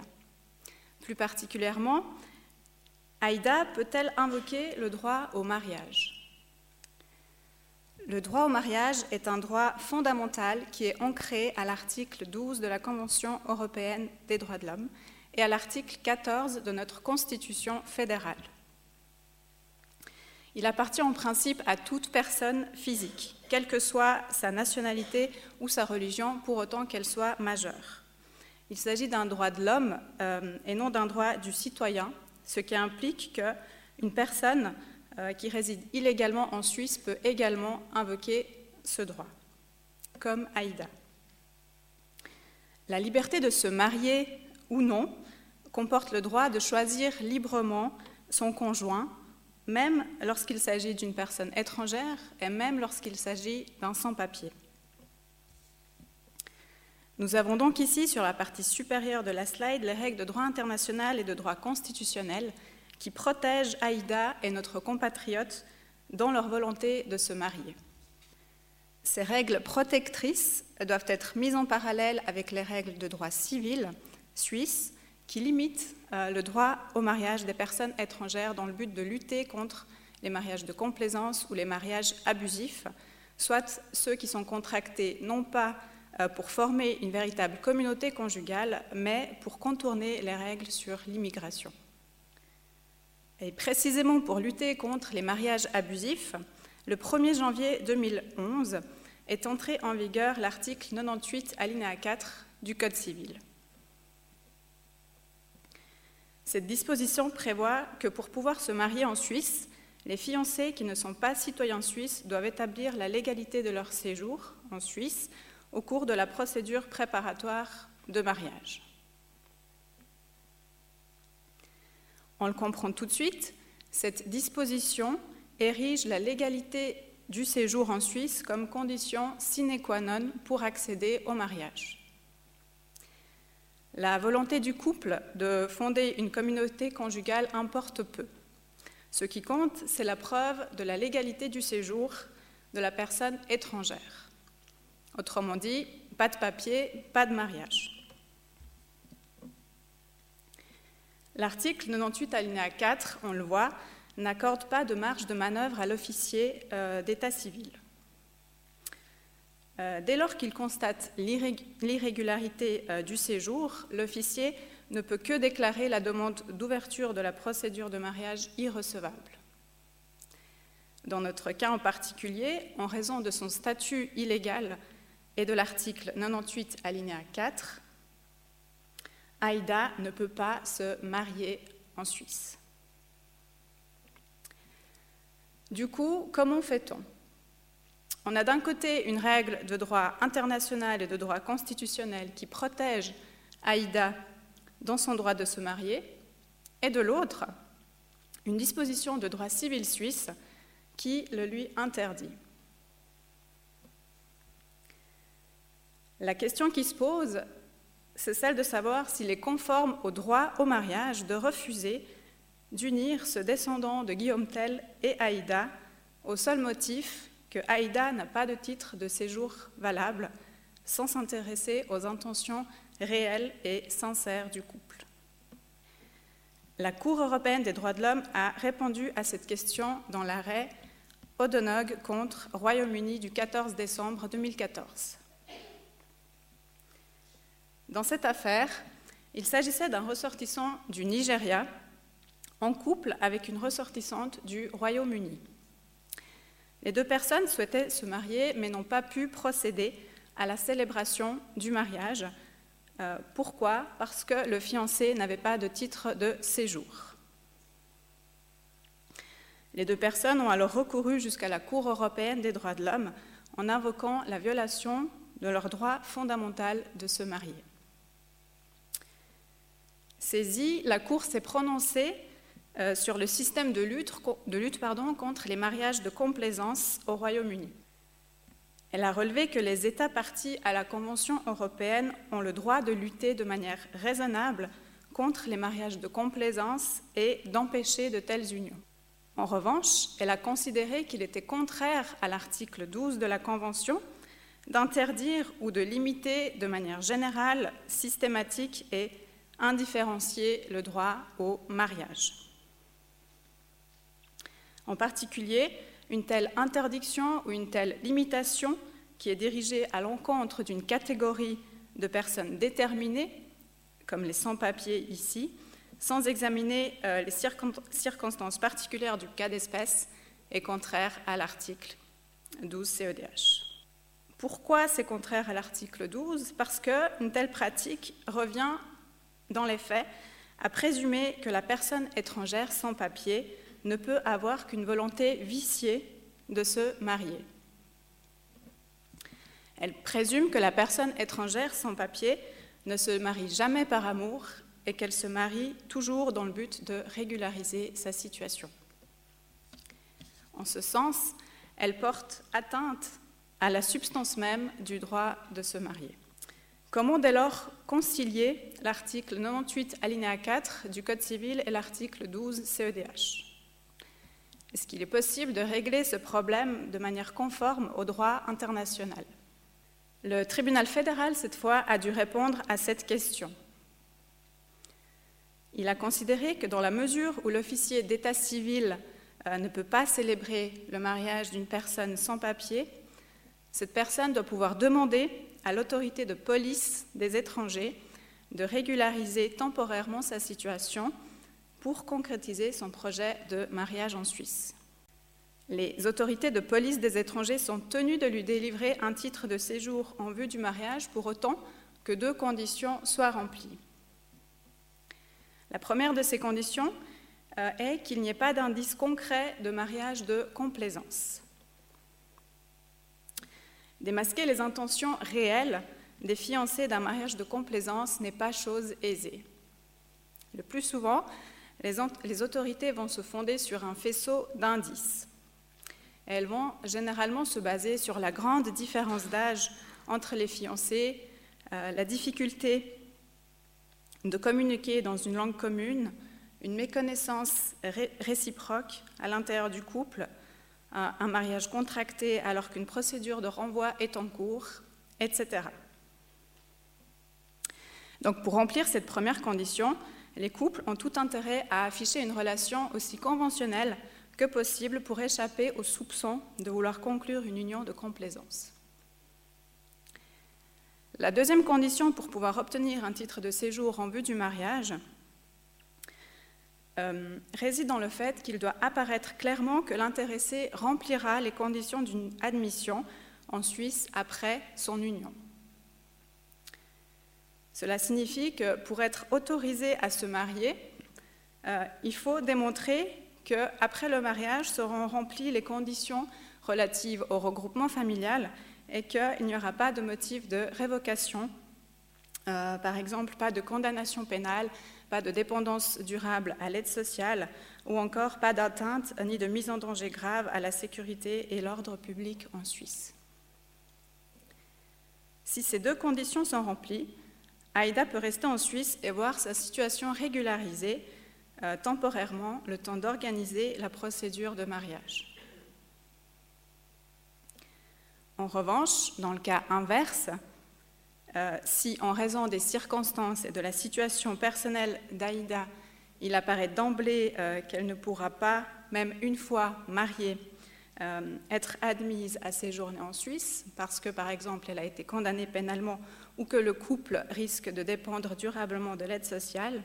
Plus particulièrement, Aïda peut-elle invoquer le droit au mariage? Le droit au mariage est un droit fondamental qui est ancré à l'article 12 de la Convention européenne des droits de l'homme et à l'article 14 de notre Constitution fédérale. Il appartient en principe à toute personne physique, quelle que soit sa nationalité ou sa religion, pour autant qu'elle soit majeure. Il s'agit d'un droit de l'homme euh, et non d'un droit du citoyen, ce qui implique qu'une personne qui réside illégalement en Suisse peut également invoquer ce droit, comme Aïda. La liberté de se marier ou non comporte le droit de choisir librement son conjoint, même lorsqu'il s'agit d'une personne étrangère et même lorsqu'il s'agit d'un sans-papier. Nous avons donc ici, sur la partie supérieure de la slide, les règles de droit international et de droit constitutionnel qui protègent Aïda et notre compatriote dans leur volonté de se marier. Ces règles protectrices doivent être mises en parallèle avec les règles de droit civil suisse qui limitent euh, le droit au mariage des personnes étrangères dans le but de lutter contre les mariages de complaisance ou les mariages abusifs, soit ceux qui sont contractés non pas euh, pour former une véritable communauté conjugale, mais pour contourner les règles sur l'immigration. Et précisément pour lutter contre les mariages abusifs, le 1er janvier 2011 est entré en vigueur l'article 98 alinéa 4 du Code civil. Cette disposition prévoit que pour pouvoir se marier en Suisse, les fiancés qui ne sont pas citoyens suisses doivent établir la légalité de leur séjour en Suisse au cours de la procédure préparatoire de mariage. On le comprend tout de suite, cette disposition érige la légalité du séjour en Suisse comme condition sine qua non pour accéder au mariage. La volonté du couple de fonder une communauté conjugale importe peu. Ce qui compte, c'est la preuve de la légalité du séjour de la personne étrangère. Autrement dit, pas de papier, pas de mariage. L'article 98 alinéa 4, on le voit, n'accorde pas de marge de manœuvre à l'officier euh, d'état civil. Euh, dès lors qu'il constate l'irrégularité euh, du séjour, l'officier ne peut que déclarer la demande d'ouverture de la procédure de mariage irrecevable. Dans notre cas en particulier, en raison de son statut illégal et de l'article 98 alinéa 4, Aïda ne peut pas se marier en Suisse. Du coup, comment fait-on? On a d'un côté une règle de droit international et de droit constitutionnel qui protège Aïda dans son droit de se marier, et de l'autre, une disposition de droit civil suisse qui le lui interdit. La question qui se pose, c'est celle de savoir s'il est conforme au droit au mariage de refuser d'unir ce descendant de Guillaume Tell et Aïda au seul motif que Aïda n'a pas de titre de séjour valable, sans s'intéresser aux intentions réelles et sincères du couple. La Cour européenne des droits de l'homme a répondu à cette question dans l'arrêt Odonog contre Royaume-Uni du 14 décembre 2014. Dans cette affaire, il s'agissait d'un ressortissant du Nigeria en couple avec une ressortissante du Royaume-Uni. Les deux personnes souhaitaient se marier mais n'ont pas pu procéder à la célébration du mariage. Euh, pourquoi? Parce que le fiancé n'avait pas de titre de séjour. Les deux personnes ont alors recouru jusqu'à la Cour européenne des droits de l'homme en invoquant la violation de leur droit fondamental de se marier. Saisie, la Cour s'est prononcée euh, sur le système de lutte, contre les mariages de complaisance au Royaume-Uni. Elle a relevé que les États partis à la Convention européenne ont le droit de lutter de manière raisonnable contre les mariages de complaisance et d'empêcher de telles unions. En revanche, elle a considéré qu'il était contraire à l'article 12 de la Convention d'interdire ou de limiter de manière générale, systématique et indifférenciée le droit au mariage. En particulier, une telle interdiction ou une telle limitation qui est dirigée à l'encontre d'une catégorie de personnes déterminées, comme les sans-papiers ici, sans examiner euh, les circonstances particulières du cas d'espèce, est contraire à l'article 12 CEDH. Pourquoi c'est contraire à l'article 12 Parce qu'une telle pratique revient, dans les faits, à présumer que la personne étrangère sans papier ne peut avoir qu'une volonté viciée de se marier. Elle présume que la personne étrangère sans papier ne se marie jamais par amour et qu'elle se marie toujours dans le but de régulariser sa situation. En ce sens, elle porte atteinte à la substance même du droit de se marier. Comment dès lors concilier l'article 98 alinéa 4 du Code civil et l'article 12 CEDH est-ce qu'il est possible de régler ce problème de manière conforme au droit international? Le tribunal fédéral, cette fois, a dû répondre à cette question. Il a considéré que dans la mesure où l'officier d'état civil euh, ne peut pas célébrer le mariage d'une personne sans papier, cette personne doit pouvoir demander à l'autorité de police des étrangers de régulariser temporairement sa situation pour concrétiser son projet de mariage en Suisse. Les autorités de police des étrangers sont tenues de lui délivrer un titre de séjour en vue du mariage pour autant que deux conditions soient remplies. La première de ces conditions euh, est qu'il n'y ait pas d'indice concret de mariage de complaisance. Démasquer les intentions réelles des fiancés d'un mariage de complaisance n'est pas chose aisée. Le plus souvent, les, autorités vont se fonder sur un faisceau d'indices. Elles vont généralement se baser sur la grande différence d'âge entre les fiancés, euh, la difficulté de communiquer dans une langue commune, une méconnaissance réciproque à l'intérieur du couple, un mariage contracté alors qu'une procédure de renvoi est en cours, etc. Donc pour remplir cette première condition, les couples ont tout intérêt à afficher une relation aussi conventionnelle que possible pour échapper au soupçon de vouloir conclure une union de complaisance. La deuxième condition pour pouvoir obtenir un titre de séjour en vue du mariage euh, réside dans le fait qu'il doit apparaître clairement que l'intéressé remplira les conditions d'une admission en Suisse après son union. Cela signifie que pour être autorisé à se marier, euh, il faut démontrer qu'après le mariage seront remplies les conditions relatives au regroupement familial et qu'il n'y aura pas de motif de révocation, euh, par exemple pas de condamnation pénale, pas de dépendance durable à l'aide sociale ou encore pas d'atteinte ni de mise en danger grave à la sécurité et l'ordre public en Suisse. Si ces deux conditions sont remplies, Aïda peut rester en Suisse et voir sa situation régularisée euh, temporairement le temps d'organiser la procédure de mariage. En revanche, dans le cas inverse, euh, si en raison des circonstances et de la situation personnelle d'Aïda, il apparaît d'emblée euh, qu'elle ne pourra pas, même une fois mariée, être admise à séjourner en Suisse, parce que, par exemple, elle a été condamnée pénalement ou que le couple risque de dépendre durablement de l'aide sociale,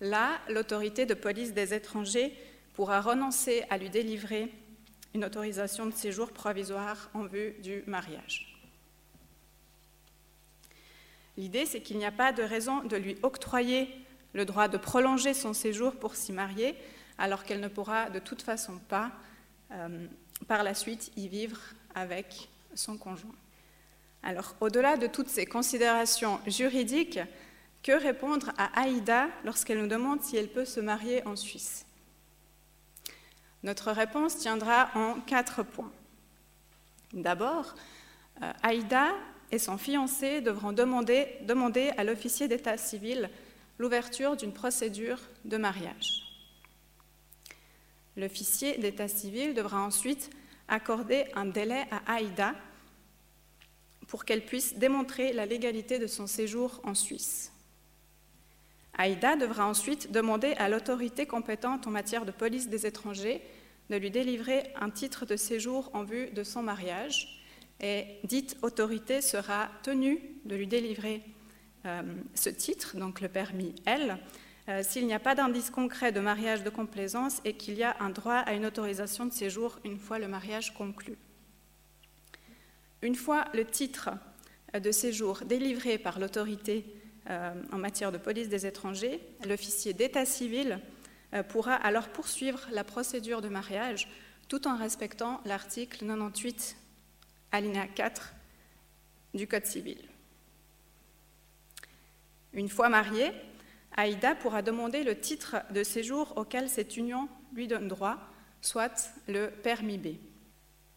là, l'autorité de police des étrangers pourra renoncer à lui délivrer une autorisation de séjour provisoire en vue du mariage. L'idée, c'est qu'il n'y a pas de raison de lui octroyer le droit de prolonger son séjour pour s'y marier, alors qu'elle ne pourra de toute façon pas, euh, par la suite, y vivre avec son conjoint. Alors, au-delà de toutes ces considérations juridiques, que répondre à Aïda lorsqu'elle nous demande si elle peut se marier en Suisse? Notre réponse tiendra en quatre points. D'abord, euh, Aïda et son fiancé devront demander, à l'officier d'état civil l'ouverture d'une procédure de mariage. L'officier d'état civil devra ensuite accorder un délai à Aïda pour qu'elle puisse démontrer la légalité de son séjour en Suisse. Aïda devra ensuite demander à l'autorité compétente en matière de police des étrangers de lui délivrer un titre de séjour en vue de son mariage et dite autorité sera tenue de lui délivrer euh, ce titre, donc le permis L, euh, s'il n'y a pas d'indice concret de mariage de complaisance et qu'il y a un droit à une autorisation de séjour une fois le mariage conclu. Une fois le titre de séjour délivré par l'autorité euh, en matière de police des étrangers, l'officier d'état civil euh, pourra alors poursuivre la procédure de mariage tout en respectant l'article 98 alinéa 4 du Code civil. Une fois mariée, Aïda pourra demander le titre de séjour auquel cette union lui donne droit, soit le permis B.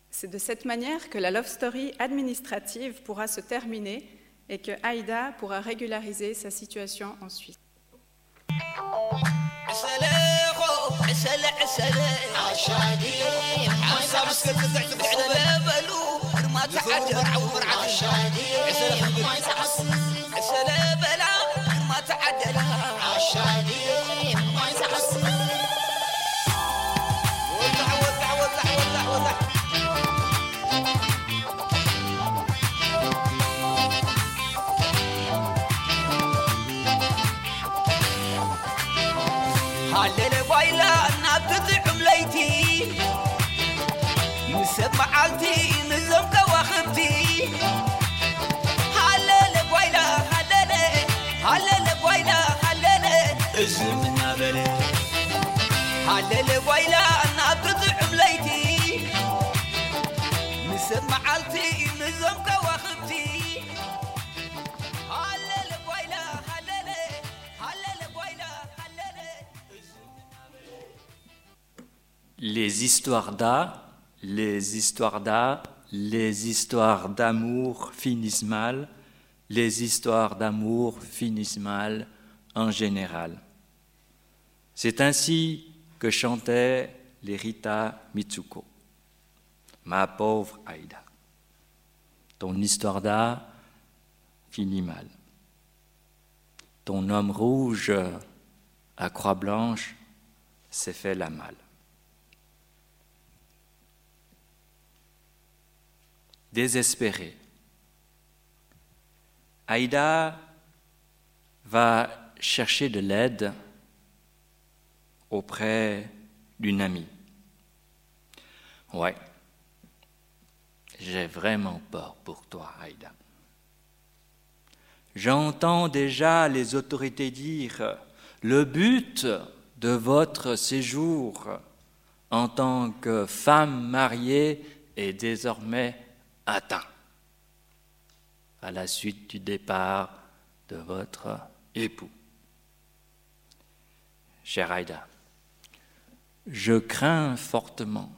C'est de cette manière que la love story administrative pourra se terminer et que Aïda pourra régulariser sa situation en Suisse. خرمات عاد مرعى ومرعى عسل خرمات عسل بلا خرمات عدلها عشاني. Les histoires d'A, les histoires d'A, les histoires d'amour finissent mal, les histoires d'amour finissent mal en général. C'est ainsi que chantait les Rita Mitsuko. Ma pauvre Aïda, ton histoire d'A finit mal. Ton homme rouge à croix blanche s'est fait la malle. Désespérée. Aïda va chercher de l'aide auprès d'une amie. Ouais, j'ai vraiment peur pour toi, Aïda. J'entends déjà les autorités dire le but de votre séjour en tant que femme mariée est désormais atteint à la suite du départ de votre époux. Cher Aïda, je crains fortement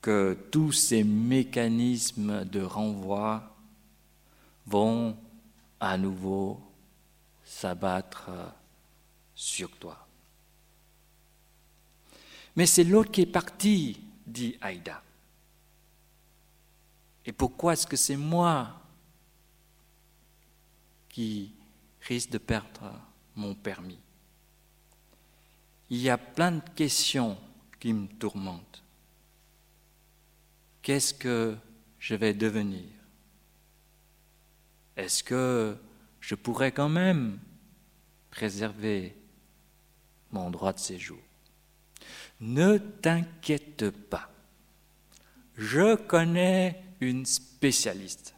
que tous ces mécanismes de renvoi vont à nouveau s'abattre sur toi. Mais c'est l'autre qui est parti, dit Aïda. Et pourquoi est-ce que c'est moi qui risque de perdre mon permis? Il y a plein de questions qui me tourmentent. Qu'est-ce que je vais devenir? Est-ce que je pourrais quand même préserver mon droit de séjour? Ne t'inquiète pas. Je connais une spécialiste,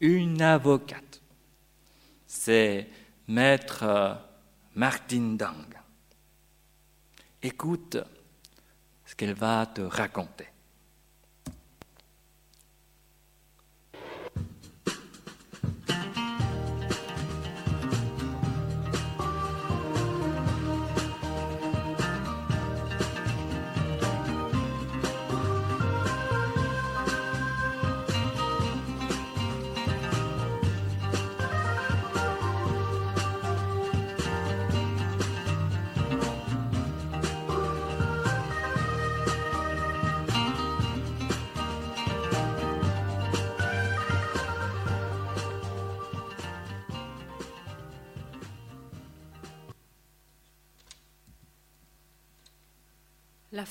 une avocate. C'est maître Martine Dang. Écoute ce qu'elle va te raconter.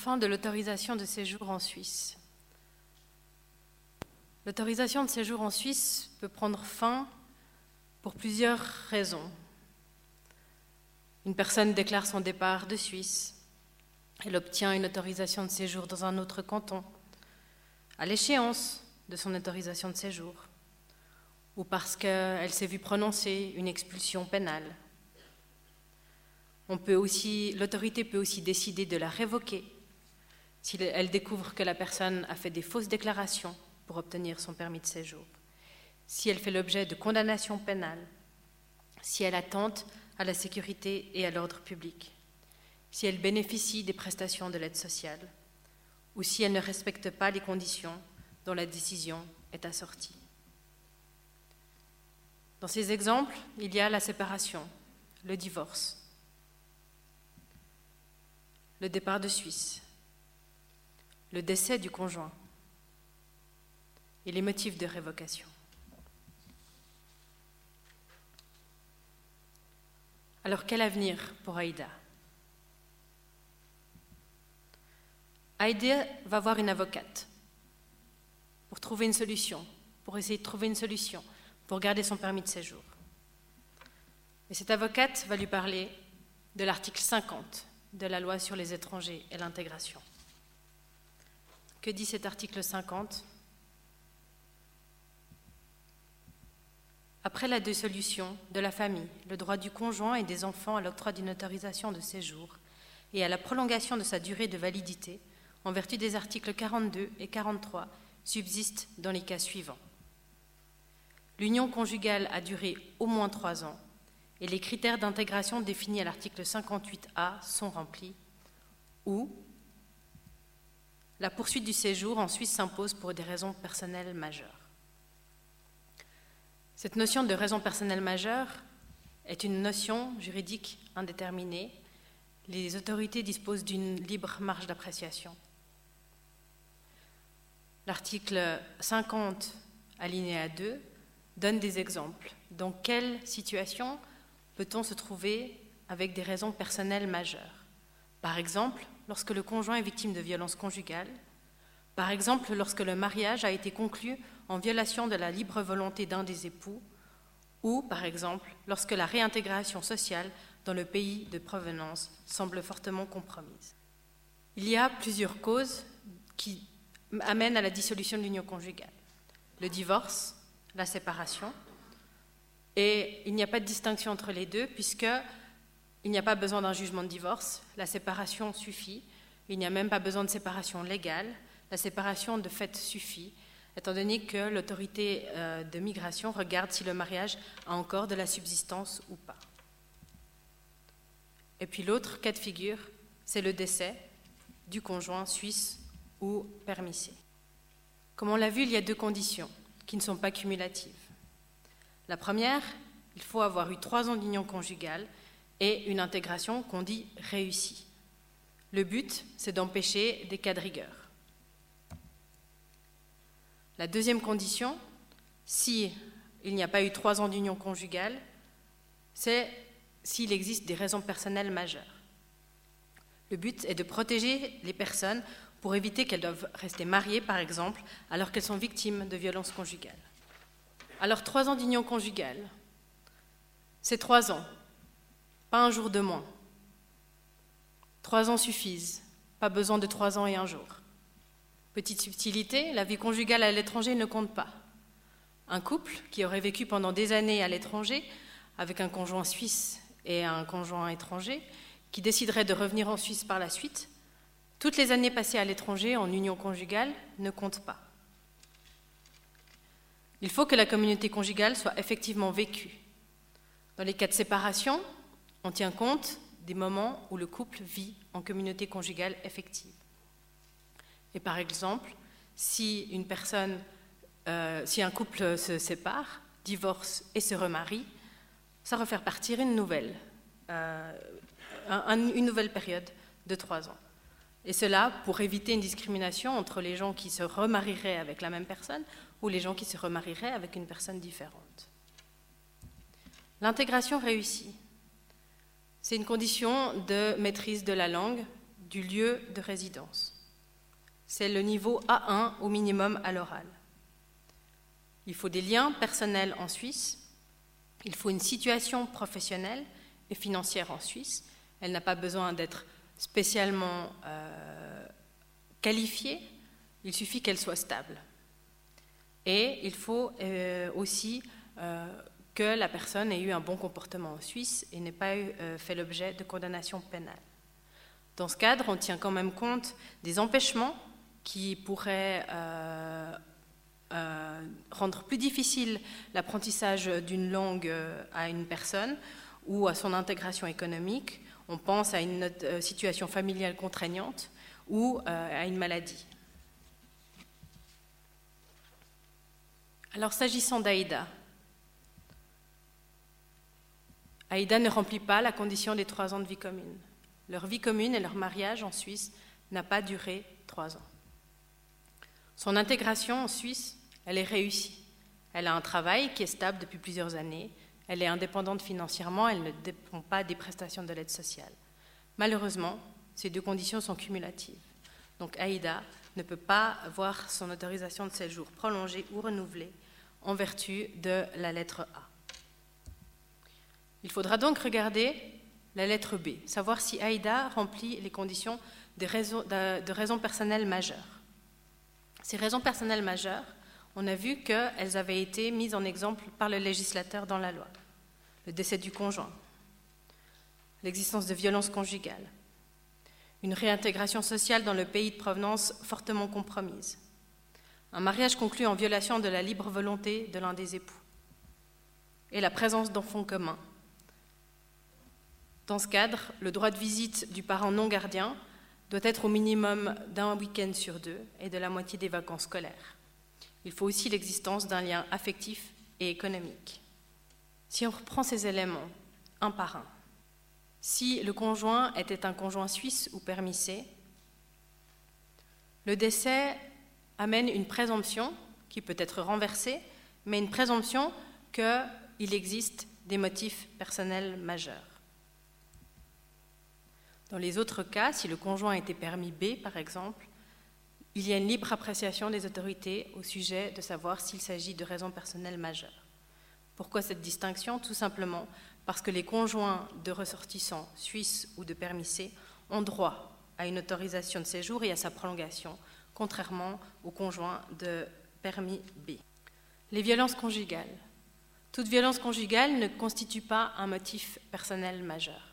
Fin de l'autorisation de séjour en Suisse. L'autorisation de séjour en Suisse peut prendre fin pour plusieurs raisons. Une personne déclare son départ de Suisse. Elle obtient une autorisation de séjour dans un autre canton à l'échéance de son autorisation de séjour ou parce qu'elle s'est vue prononcer une expulsion pénale. L'autorité peut aussi décider de la révoquer si elle découvre que la personne a fait des fausses déclarations pour obtenir son permis de séjour, si elle fait l'objet de condamnations pénales, si elle attente à la sécurité et à l'ordre public, si elle bénéficie des prestations de l'aide sociale, ou si elle ne respecte pas les conditions dont la décision est assortie. Dans ces exemples, il y a la séparation, le divorce, le départ de Suisse, le décès du conjoint et les motifs de révocation. Alors quel avenir pour Aïda? Aïda va voir une avocate pour trouver une solution, pour essayer de trouver une solution, pour garder son permis de séjour. Et cette avocate va lui parler de l'article 50 de la loi sur les étrangers et l'intégration. Que dit cet article 50 Après la dissolution de la famille, le droit du conjoint et des enfants à l'octroi d'une autorisation de séjour et à la prolongation de sa durée de validité, en vertu des articles 42 et 43, subsiste dans les cas suivants. L'union conjugale a duré au moins trois ans et les critères d'intégration définis à l'article 58A sont remplis, ou la poursuite du séjour en Suisse s'impose pour des raisons personnelles majeures. Cette notion de raison personnelle majeure est une notion juridique indéterminée. Les autorités disposent d'une libre marge d'appréciation. L'article 50, alinéa 2, donne des exemples. Dans quelle situation peut-on se trouver avec des raisons personnelles majeures? Par exemple, lorsque le conjoint est victime de violences conjugales, par exemple lorsque le mariage a été conclu en violation de la libre volonté d'un des époux, ou, par exemple, lorsque la réintégration sociale dans le pays de provenance semble fortement compromise. Il y a plusieurs causes qui amènent à la dissolution de l'union conjugale. Le divorce, la séparation, et il n'y a pas de distinction entre les deux puisqu'il n'y a pas besoin d'un jugement de divorce, la séparation suffit, il n'y a même pas besoin de séparation légale, la séparation de fait suffit, étant donné que l'autorité euh, de migration regarde si le mariage a encore de la subsistance ou pas. Et puis l'autre cas de figure, c'est le décès du conjoint suisse ou permissé. Comme on l'a vu, il y a deux conditions qui ne sont pas cumulatives. La première, il faut avoir eu trois ans d'union conjugale et une intégration qu'on dit réussie. Le but, c'est d'empêcher des cas de rigueur. La deuxième condition, si il n'y a pas eu trois ans d'union conjugale, c'est s'il existe des raisons personnelles majeures. Le but est de protéger les personnes pour éviter qu'elles doivent rester mariées, par exemple, alors qu'elles sont victimes de violences conjugales. Alors, trois ans d'union conjugale, c'est trois ans, pas un jour de moins. Trois ans suffisent, pas besoin de trois ans et un jour. Petite subtilité, la vie conjugale à l'étranger ne compte pas. Un couple qui aurait vécu pendant des années à l'étranger, avec un conjoint suisse et un conjoint étranger, qui déciderait de revenir en Suisse par la suite, toutes les années passées à l'étranger en union conjugale ne comptent pas. Il faut que la communauté conjugale soit effectivement vécue. Dans les cas de séparation, on tient compte des moments où le couple vit en communauté conjugale effective. Et par exemple, si une personne, euh, si un couple se sépare, divorce et se remarie, ça va faire partir une nouvelle, euh, une nouvelle période de trois ans. Et cela pour éviter une discrimination entre les gens qui se remarieraient avec la même personne ou les gens qui se remarieraient avec une personne différente. L'intégration réussie, c'est une condition de maîtrise de la langue, du lieu de résidence. C'est le niveau A1 au minimum à l'oral. Il faut des liens personnels en Suisse, il faut une situation professionnelle et financière en Suisse. Elle n'a pas besoin d'être spécialement euh, qualifiée, il suffit qu'elle soit stable. Et il faut euh, aussi euh, que la personne ait eu un bon comportement en Suisse et n'ait pas eu, euh, fait l'objet de condamnation pénale. Dans ce cadre, on tient quand même compte des empêchements qui pourraient euh, euh, rendre plus difficile l'apprentissage d'une langue à une personne ou à son intégration économique. On pense à une situation familiale contraignante ou à une maladie. Alors s'agissant d'Aïda, Aïda ne remplit pas la condition des trois ans de vie commune. Leur vie commune et leur mariage en Suisse n'a pas duré trois ans. Son intégration en Suisse, elle est réussie. Elle a un travail qui est stable depuis plusieurs années. Elle est indépendante financièrement. Elle ne dépend pas des prestations de l'aide sociale. Malheureusement, ces deux conditions sont cumulatives. Donc Aïda ne peut pas avoir son autorisation de séjour prolongée ou renouvelée en vertu de la lettre A. Il faudra donc regarder la lettre B, savoir si Aïda remplit les conditions de raisons, personnelles majeures. Ces raisons personnelles majeures, on a vu qu'elles avaient été mises en exemple par le législateur dans la loi. Le décès du conjoint, l'existence de violences conjugales, une réintégration sociale dans le pays de provenance fortement compromise, un mariage conclu en violation de la libre volonté de l'un des époux, et la présence d'enfants communs. Dans ce cadre, le droit de visite du parent non gardien doit être au minimum d'un week-end sur deux et de la moitié des vacances scolaires. Il faut aussi l'existence d'un lien affectif et économique. Si on reprend ces éléments un par un, si le conjoint était un conjoint suisse ou permissé, le décès amène une présomption qui peut être renversée, mais une présomption qu'il existe des motifs personnels majeurs. Dans les autres cas, si le conjoint était permis B, par exemple, il y a une libre appréciation des autorités au sujet de savoir s'il s'agit de raisons personnelles majeures. Pourquoi cette distinction? Tout simplement parce que les conjoints de ressortissants suisses ou de permissés ont droit à une autorisation de séjour et à sa prolongation, contrairement aux conjoints de permis B. Les violences conjugales. Toute violence conjugale ne constitue pas un motif personnel majeur.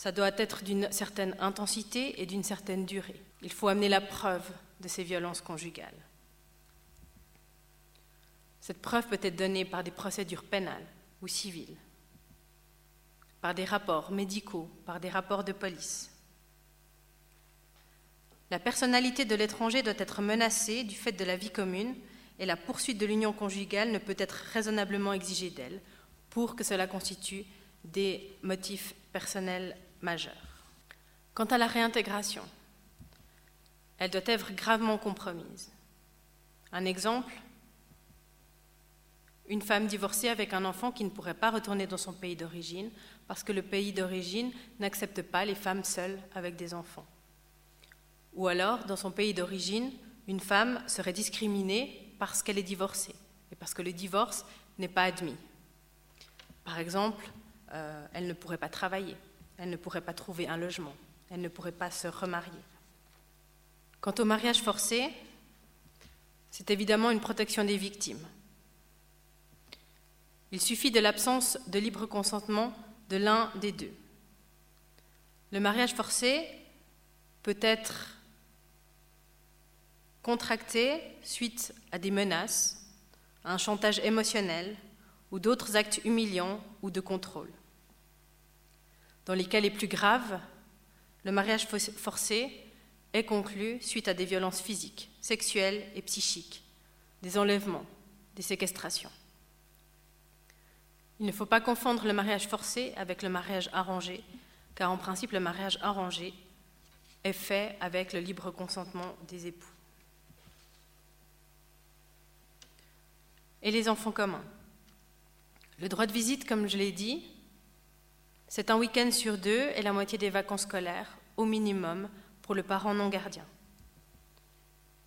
Ça doit être d'une certaine intensité et d'une certaine durée. Il faut amener la preuve de ces violences conjugales. Cette preuve peut être donnée par des procédures pénales ou civiles, par des rapports médicaux, par des rapports de police. La personnalité de l'étranger doit être menacée du fait de la vie commune et la poursuite de l'union conjugale ne peut être raisonnablement exigée d'elle pour que cela constitue des motifs personnels Quant à la réintégration, elle doit être gravement compromise. Un exemple, une femme divorcée avec un enfant qui ne pourrait pas retourner dans son pays d'origine parce que le pays d'origine n'accepte pas les femmes seules avec des enfants. Ou alors, dans son pays d'origine, une femme serait discriminée parce qu'elle est divorcée et parce que le divorce n'est pas admis. Par exemple, euh, elle ne pourrait pas travailler, elle ne pourrait pas trouver un logement, elle ne pourrait pas se remarier. Quant au mariage forcé, c'est évidemment une protection des victimes. Il suffit de l'absence de libre consentement de l'un des deux. Le mariage forcé peut être contracté suite à des menaces, à un chantage émotionnel ou d'autres actes humiliants ou de contrôle. Dans les cas les plus graves, le mariage forcé est conclu suite à des violences physiques, sexuelles et psychiques, des enlèvements, des séquestrations. Il ne faut pas confondre le mariage forcé avec le mariage arrangé, car en principe le mariage arrangé est fait avec le libre consentement des époux. Et les enfants communs Le droit de visite, comme je l'ai dit, c'est un week-end sur deux et la moitié des vacances scolaires, au minimum pour le parent non gardien.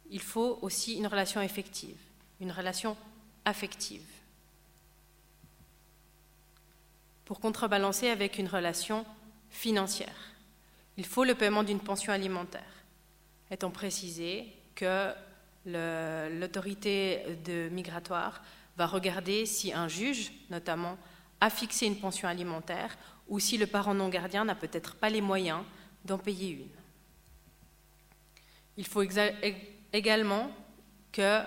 Il faut aussi une relation effective, une relation affective, pour contrebalancer avec une relation financière. Il faut le paiement d'une pension alimentaire, étant précisé que l'autorité migratoire va regarder si un juge, notamment, a fixé une pension alimentaire ou si le parent non gardien n'a peut-être pas les moyens d'en payer une. Il faut également que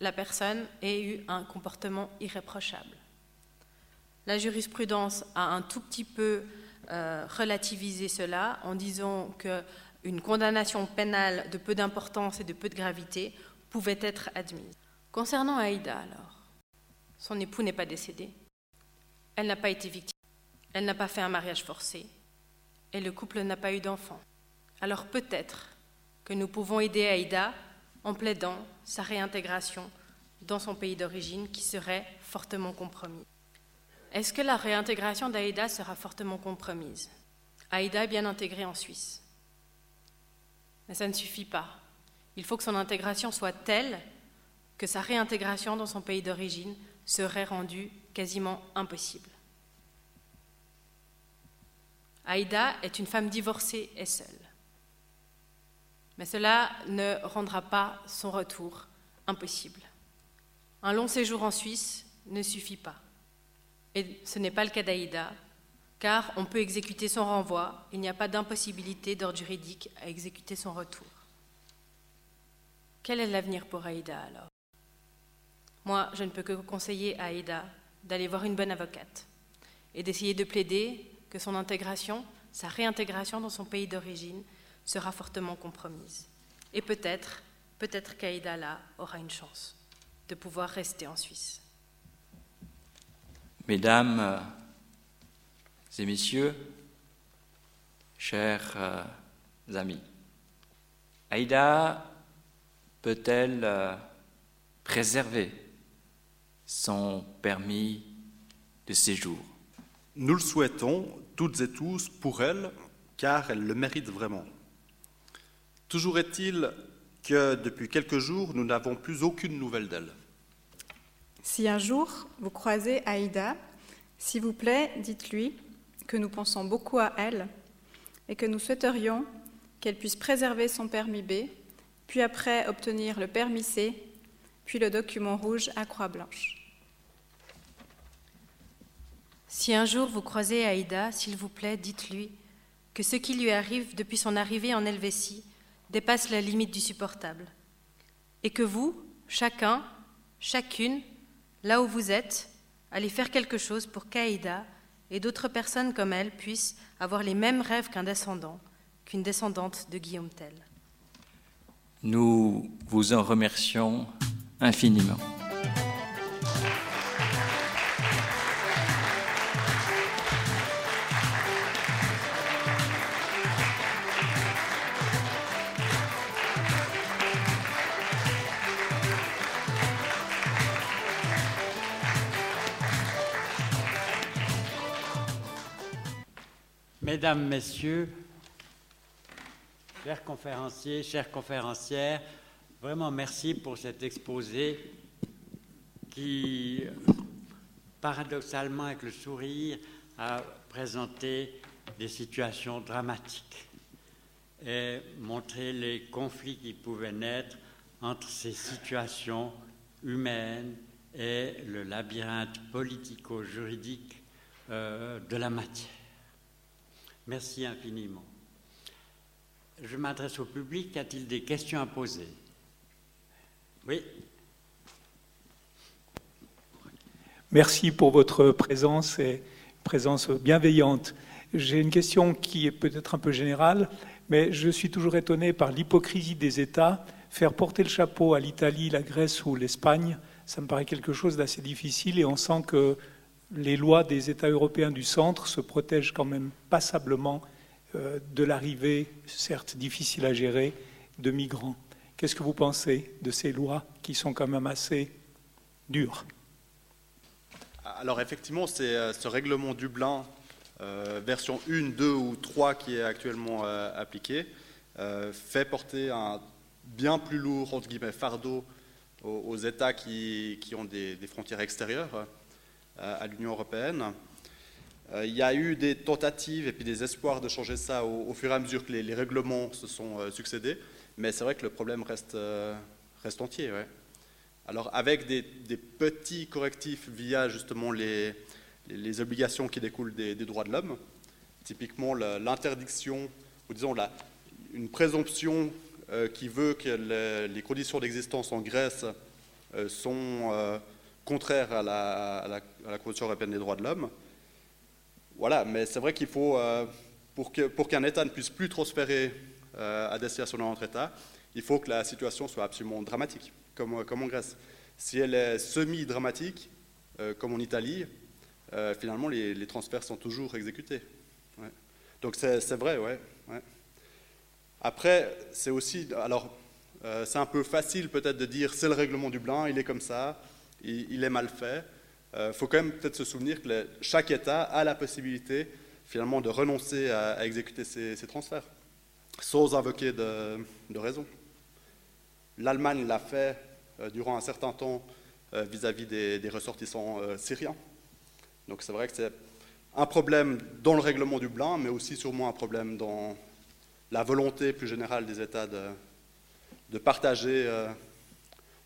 la personne ait eu un comportement irréprochable. La jurisprudence a un tout petit peu euh, relativisé cela en disant qu'une condamnation pénale de peu d'importance et de peu de gravité pouvait être admise. Concernant Aïda, alors, son époux n'est pas décédé, elle n'a pas été victime, elle n'a pas fait un mariage forcé, et le couple n'a pas eu d'enfant. Alors peut-être que nous pouvons aider Aïda en plaidant sa réintégration dans son pays d'origine qui serait fortement compromis. Est-ce que la réintégration d'Aïda sera fortement compromise? Aïda est bien intégrée en Suisse. Mais ça ne suffit pas. Il faut que son intégration soit telle que sa réintégration dans son pays d'origine serait rendue quasiment impossible. Aïda est une femme divorcée et seule. Mais cela ne rendra pas son retour impossible. Un long séjour en Suisse ne suffit pas. Et ce n'est pas le cas d'Aïda, car on peut exécuter son renvoi, il n'y a pas d'impossibilité d'ordre juridique à exécuter son retour. Quel est l'avenir pour Aïda alors? Moi, je ne peux que conseiller à Aïda d'aller voir une bonne avocate et d'essayer de plaider que son intégration, sa réintégration dans son pays d'origine sera fortement compromise. Et peut-être, peut-être qu'Aïda là aura une chance de pouvoir rester en Suisse. Mesdames euh, et messieurs, chers euh, amis, Aïda peut-elle euh, préserver son permis de séjour? Nous le souhaitons toutes et tous pour elle, car elle le mérite vraiment. Toujours est-il que depuis quelques jours, nous n'avons plus aucune nouvelle d'elle. Si un jour vous croisez Aïda, s'il vous plaît, dites-lui que nous pensons beaucoup à elle et que nous souhaiterions qu'elle puisse préserver son permis B, puis après obtenir le permis C, puis le document rouge à croix blanche. Si un jour vous croisez Aïda, s'il vous plaît, dites-lui que ce qui lui arrive depuis son arrivée en Helvétie dépasse la limite du supportable. Et que vous, chacun, chacune, là où vous êtes, allez faire quelque chose pour qu'Aïda et d'autres personnes comme elle puissent avoir les mêmes rêves qu'un descendant, qu'une descendante de Guillaume Tell. Nous vous en remercions infiniment. Mesdames, Messieurs, chers conférenciers, chères conférencières, vraiment merci pour cet exposé qui, paradoxalement, avec le sourire, a présenté des situations dramatiques et montré les conflits qui pouvaient naître entre ces situations humaines et le labyrinthe politico-juridique euh, de la matière. Merci infiniment. Je m'adresse au public. A-t-il des questions à poser? Oui. Merci pour votre présence et présence bienveillante. J'ai une question qui est peut-être un peu générale, mais je suis toujours étonné par l'hypocrisie des États. Faire porter le chapeau à l'Italie, la Grèce ou l'Espagne, ça me paraît quelque chose d'assez difficile et on sent que les lois des États européens du centre se protègent quand même passablement euh, de l'arrivée, certes difficile à gérer, de migrants. Qu'est-ce que vous pensez de ces lois qui sont quand même assez dures? Alors effectivement, euh, ce règlement Dublin euh, version 1, 2 ou 3 qui est actuellement appliquée, euh, fait porter un bien plus lourd entre guillemets, fardeau aux, États qui, ont des, frontières extérieures à l'Union européenne. Euh, il y a eu des tentatives et puis des espoirs de changer ça au, fur et à mesure que les, règlements se sont euh, succédés, mais c'est vrai que le problème reste, euh, entier. Alors avec des, petits correctifs via justement les, obligations qui découlent des, droits de l'homme, typiquement l'interdiction, ou disons la, une présomption euh, qui veut que le- les conditions d'existence en Grèce euh, sont euh, contraires à la, à Convention européenne des droits de l'homme. Voilà, mais c'est vrai qu'il faut, euh, pour qu'un État ne puisse plus transférer euh, à destination d'un autre État, il faut que la situation soit absolument dramatique, comme, euh, en Grèce. Si elle est semi-dramatique, comme en Italie, finalement les, transferts sont toujours exécutés. Donc c'est vrai, ouais. ouais. Après, c'est aussi, alors c'est un peu facile peut-être de dire c'est le règlement Dublin, il est comme ça, il, est mal fait. Il faut quand même peut-être se souvenir que chaque État a la possibilité finalement de renoncer à, exécuter ces, ces transferts, sans invoquer de, raison. L'Allemagne l'a fait euh, durant un certain temps euh, vis-à-vis des, ressortissants euh, syriens. Donc c'est vrai que c'est un problème dans le règlement Dublin, mais aussi sûrement un problème dans la volonté plus générale des États de, partager, euh,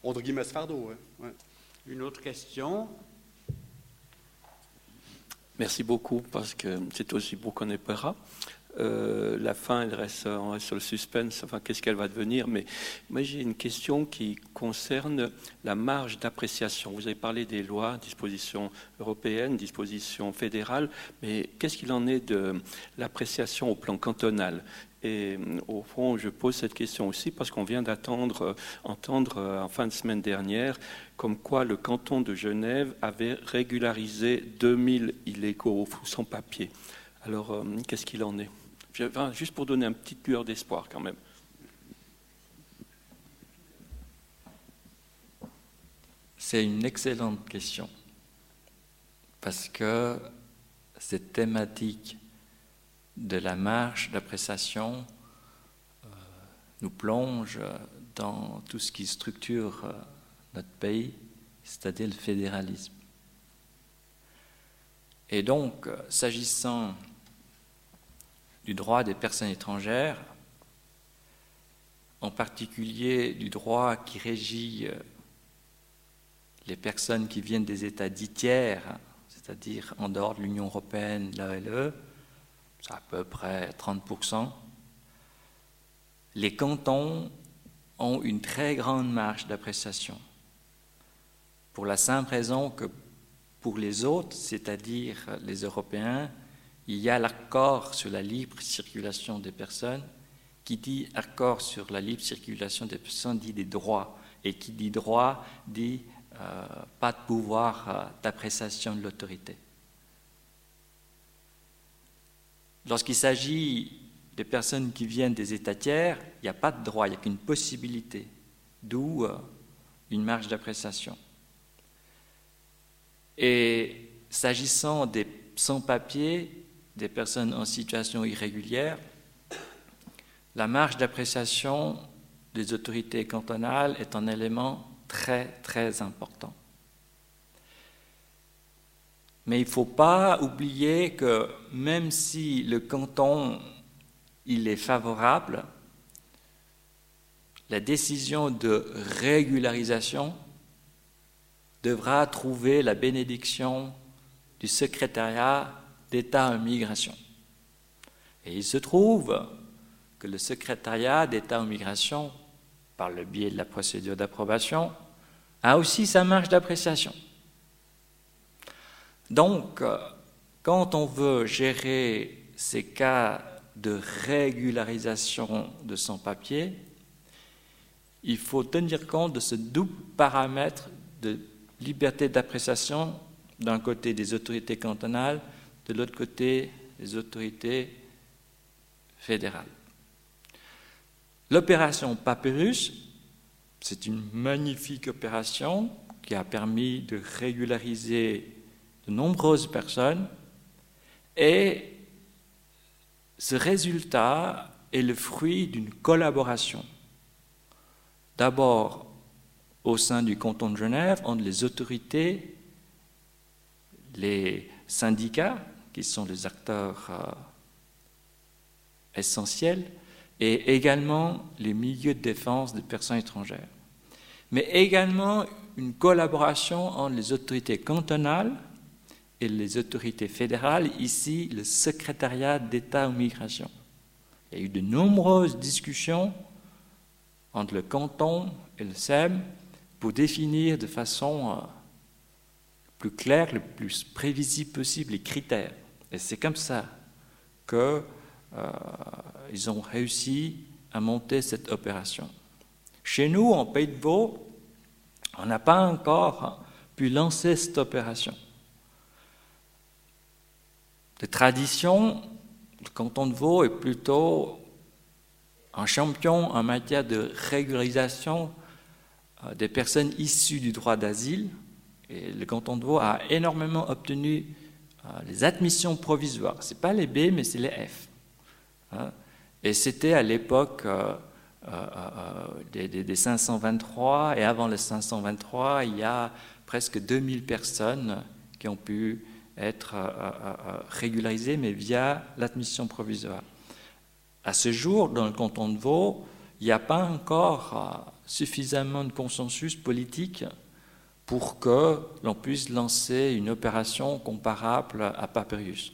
entre guillemets, ce fardeau. ouais. Une autre question? Merci beaucoup parce que c'est aussi beau qu'on peur. Euh, la fin, elle reste, on reste sur le suspense, enfin, qu'est-ce qu'elle va devenir? Mais moi, j'ai une question qui concerne la marge d'appréciation. Vous avez parlé des lois, dispositions européennes, dispositions fédérales, mais qu'est-ce qu'il en est de l'appréciation au plan cantonal? Et euh, au fond, je pose cette question aussi parce qu'on vient d'attendre, euh, entendre euh, en fin de semaine dernière, comme quoi le canton de Genève avait régularisé 2000 illégaux sans papier. Alors, qu'est-ce qu'il en est? Juste pour donner un petit lueur d'espoir quand même. C'est une excellente question parce que cette thématique de la marge d'appréciation euh, nous plonge dans tout ce qui structure euh, notre pays, c'est-à-dire le fédéralisme. Et donc, euh, s'agissant du droit des personnes étrangères, en particulier du droit qui régit les personnes qui viennent des États dits tiers, c'est-à-dire en dehors de l'Union européenne, l'ALE, à peu près 30%, les cantons ont une très grande marge d'appréciation. Pour la simple raison que pour les autres, c'est-à-dire les Européens, il y a l'accord sur la libre circulation des personnes. Qui dit accord sur la libre circulation des personnes dit des droits. Et qui dit droit dit euh, pas de pouvoir euh, d'appréciation de l'autorité. Lorsqu'il s'agit des personnes qui viennent des États tiers, il n'y a pas de droit, il n'y a qu'une possibilité, d'où euh, une marge d'appréciation. Et s'agissant des sans-papiers, des personnes en situation irrégulière, la marge d'appréciation des autorités cantonales est un élément très, très important. Mais il ne faut pas oublier que même si le canton il est favorable, la décision de régularisation devra trouver la bénédiction du secrétariat d'État en migration. Et il se trouve que le secrétariat d'État en migration, par le biais de la procédure d'approbation, a aussi sa marge d'appréciation. Donc, euh, quand on veut gérer ces cas de régularisation de sans-papiers, il faut tenir compte de ce double paramètre de liberté d'appréciation d'un côté des autorités cantonales, de l'autre côté des autorités fédérales. L'opération Papyrus, c'est une magnifique opération qui a permis de régulariser de nombreuses personnes. Et ce résultat est le fruit d'une collaboration. D'abord au sein du canton de Genève entre les autorités, les syndicats, qui sont les acteurs euh, essentiels, et également les milieux de défense des personnes étrangères. Mais également une collaboration entre les autorités cantonales et les autorités fédérales, ici le secrétariat d'État aux migrations. Il y a eu de nombreuses discussions entre le canton et le SEM pour définir de façon euh, plus claire, le plus prévisible possible les critères. Et c'est comme ça qu'ils euh, ont réussi à monter cette opération. Chez nous, en Pays de Vaud, on n'a pas encore pu lancer cette opération. De tradition, le canton de Vaud est plutôt un champion en matière de régularisation euh, des personnes issues du droit d'asile. Et le canton de Vaud a énormément obtenu euh, les admissions provisoires. Ce n'est pas les B, mais c'est les F. Hein. Et c'était à l'époque euh, des, des, 523, et avant les 523, il y a presque 2000 personnes qui ont pu être régularisées, mais via l'admission provisoire. À ce jour, dans le canton de Vaud, il n'y a pas encore suffisamment de consensus politique pour que l'on puisse lancer une opération comparable à Papyrus.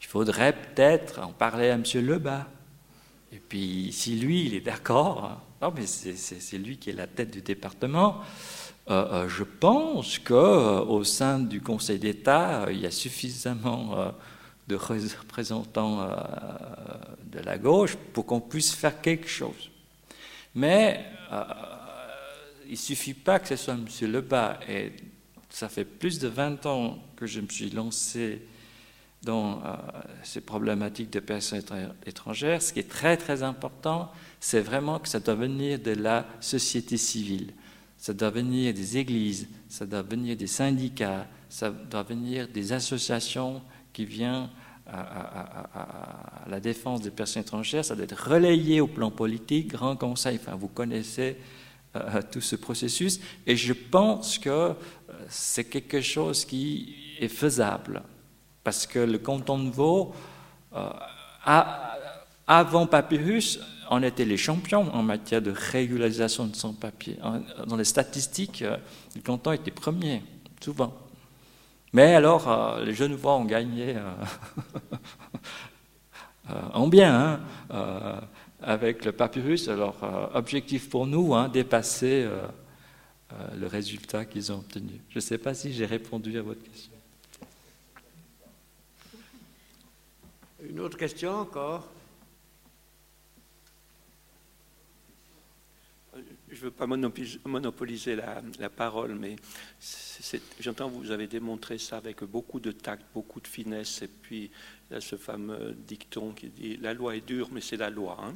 Il faudrait peut-être en parler à M. Lebas. Et puis, si lui, il est d'accord, non, mais c'est lui qui est la tête du département, euh, euh, je pense qu'au euh, sein du Conseil d'État, il y a suffisamment de représentants de la gauche pour qu'on puisse faire quelque chose. Mais il ne suffit pas que ce soit M. Lebas. Et ça fait plus de 20 ans que je me suis lancé dans ces problématiques de personnes étrangères. Ce qui est très très important, c'est vraiment que ça doit venir de la société civile. Ça doit venir des églises, ça doit venir des syndicats, ça doit venir des associations qui viennent à, la défense des personnes étrangères, ça doit être relayé au plan politique, grand conseil, enfin vous connaissez euh, euh, tout ce processus, et je pense que euh, c'est quelque chose qui est faisable, parce que le canton de Vaud, avant Papyrus, on était les champions en matière de régularisation de son papier. Dans les statistiques, le canton était premier, souvent. Mais alors, euh, les jeunes voix ont gagné euh, euh, en bien hein, avec le papyrus. Alors, objectif pour nous, hein, dépasser le résultat qu'ils ont obtenu. Je ne sais pas si j'ai répondu à votre question. Une autre question encore? Je ne veux pas monopoliser la, parole, mais j'entends que vous avez démontré ça avec beaucoup de tact, beaucoup de finesse, et puis a ce fameux dicton qui dit la loi est dure, mais c'est la loi. Hein.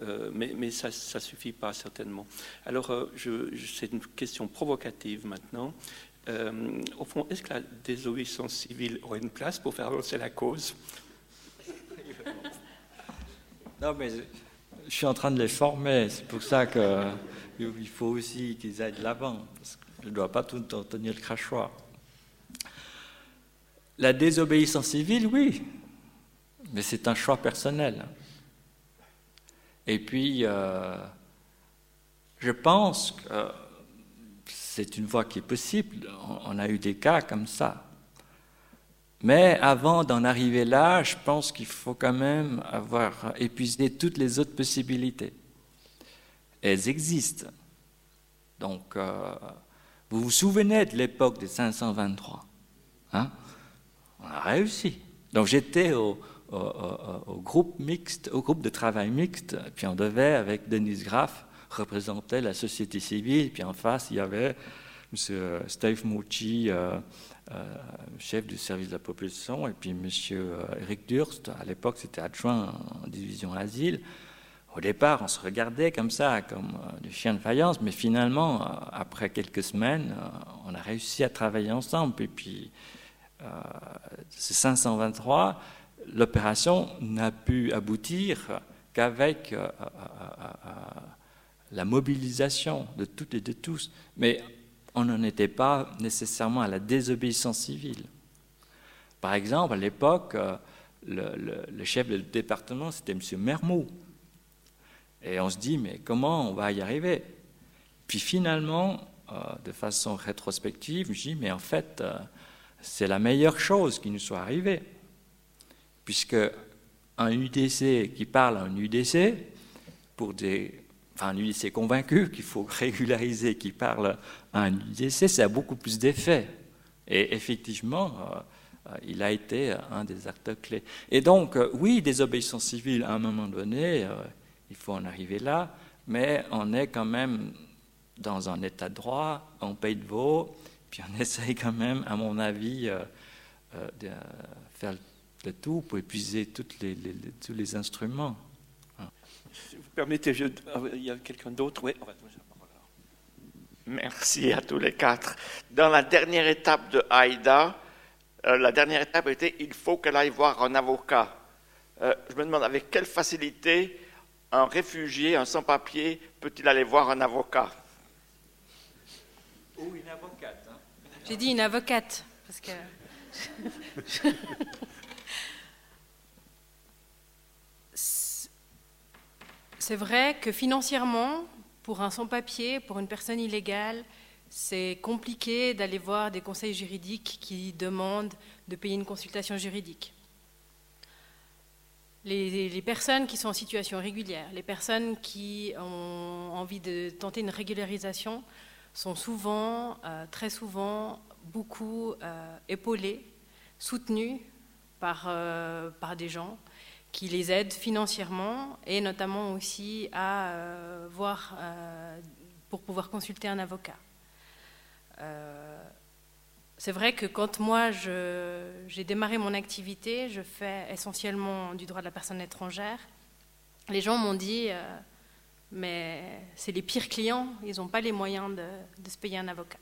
Euh, mais, ça ne suffit pas certainement. Alors, euh, c'est une question provocative maintenant. Euh, au fond, est-ce que la désobéissance civile aurait une place pour faire avancer la cause? Non, mais je suis en train de les former. C'est pour ça que il faut aussi qu'ils aillent l'avant, parce ne dois pas tout le temps tenir le crachoir. La désobéissance civile, oui, mais c'est un choix personnel. Et puis, euh, je pense que c'est une voie qui est possible. On a eu des cas comme ça. Mais avant d'en arriver là, je pense qu'il faut quand même avoir épuisé toutes les autres possibilités elles existent. Donc, euh, vous vous souvenez de l'époque des 523 hein? On a réussi. Donc, j'étais au, groupe mixte, au groupe de travail mixte, puis on devait, avec Denise Graff, représenter la société civile, puis en face, il y avait M. Steve Mouchi, euh, euh, chef du service de la population, et puis M. Eric Durst, à l'époque, c'était adjoint en division asile. Au départ, on se regardait comme ça, comme euh, des chiens de faïence, mais finalement, euh, après quelques semaines, euh, on a réussi à travailler ensemble. Et puis, ce 523, l'opération n'a pu aboutir qu'avec la mobilisation de toutes et de tous. Mais on n'en était pas nécessairement à la désobéissance civile. Par exemple, à l'époque, le, chef du département, c'était M. Mermou. Et on se dit, mais comment on va y arriver? Puis finalement, de façon rétrospective, je dis, mais en fait, c'est la meilleure chose qui nous soit arrivée. Puisque un UDC qui parle à un UDC, pour des, enfin un UDC convaincu qu'il faut régulariser, qui parle à un UDC, ça a beaucoup plus d'effet. Et effectivement, euh, il a été un des acteurs clés. Et donc, euh, oui, désobéissance civile, à un moment donné, euh, il faut en arriver là, mais on est quand même dans un état de droit, on paye de veau, puis on essaye quand même, à mon avis, de faire le tout pour épuiser toutes les, tous les instruments. Si vous permettez, je, il y a quelqu'un d'autre? Oui. Merci à tous les quatre. Dans la dernière étape de Aïda, euh, la dernière étape était il faut qu'elle aille voir un avocat. Euh, je me demande avec quelle facilité un réfugié, un sans-papier, peut-il aller voir un avocat? Ou une avocate. Hein. J'ai dit une avocate, parce que. C'est vrai que financièrement, pour un sans-papier, pour une personne illégale, c'est compliqué d'aller voir des conseils juridiques qui demandent de payer une consultation juridique. Les, personnes qui sont en situation régulière, les personnes qui ont envie de tenter une régularisation, sont souvent, euh, très souvent, beaucoup euh, épaulées, soutenues par, euh, par des gens qui les aide financièrement et notamment aussi à voir pour pouvoir consulter un avocat. Euh, c'est vrai que quand moi j'ai démarré mon activité, je fais essentiellement du droit de la personne étrangère. Les gens m'ont dit, mais c'est les pires clients, ils n'ont pas les moyens de, de, se payer un avocat.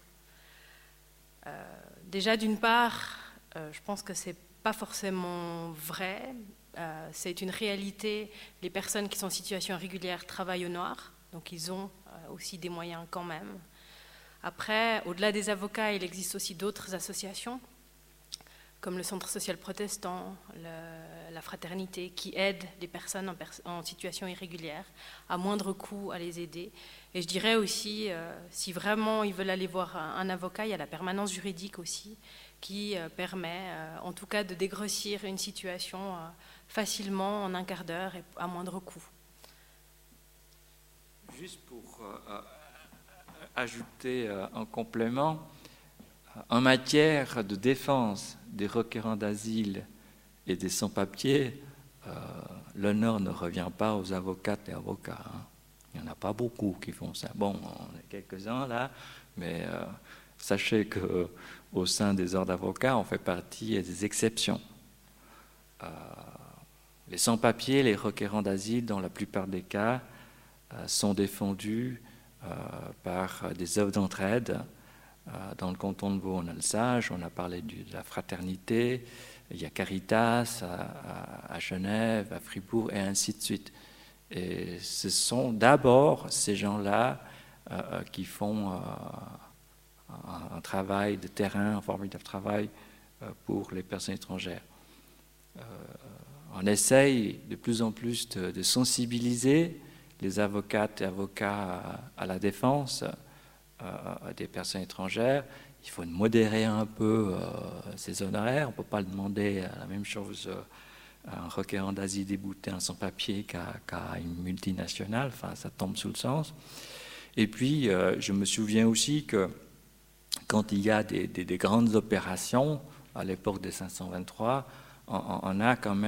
déjà, d'une part, je pense que c'est pas forcément vrai. Euh, c'est une réalité. Les personnes qui sont en situation régulière travaillent au noir, donc ils ont euh, aussi des moyens quand même. Après, au-delà des avocats, il existe aussi d'autres associations, comme le Centre social protestant, la Fraternité, qui aident les personnes en, situation irrégulière à moindre coût à les aider. Et je dirais aussi, euh, si vraiment ils veulent aller voir un, avocat, il y a la permanence juridique aussi, qui permet, en tout cas, de dégrossir une situation facilement en un quart d'heure et à moindre coût. Juste pour euh, euh, ajouter euh, un complément, en matière de défense des requérants d'asile et des sans-papiers, l'honneur ne revient pas aux avocates et avocats. Hein. Il n'y en a pas beaucoup qui font ça. Bon, on est quelques-uns là, mais sachez que au sein des ordres d'avocats, on fait partie des exceptions. Les sans-papiers, les requérants d'asile, dans la plupart des cas, euh, sont défendus euh, par des œuvres d'entraide. Euh, dans le canton de Vaud, on a le Sage, on a parlé de la fraternité, il y a Caritas à, Genève, à Fribourg, et ainsi de suite. Et ce sont d'abord ces gens-là qui font un, travail de terrain, un formidable travail pour les personnes étrangères on essaye de plus en plus de, sensibiliser les avocates et avocats à, la défense des personnes étrangères. Il faut modérer un peu euh, ces honoraires. On ne peut pas demander la même chose à un requérant d'asile débouté, un sans-papier qu'à une multinationale. Enfin, ça tombe sous le sens. Et puis, euh, je me souviens aussi que quand il y a des grandes opérations, à l'époque des 523, on, a quand même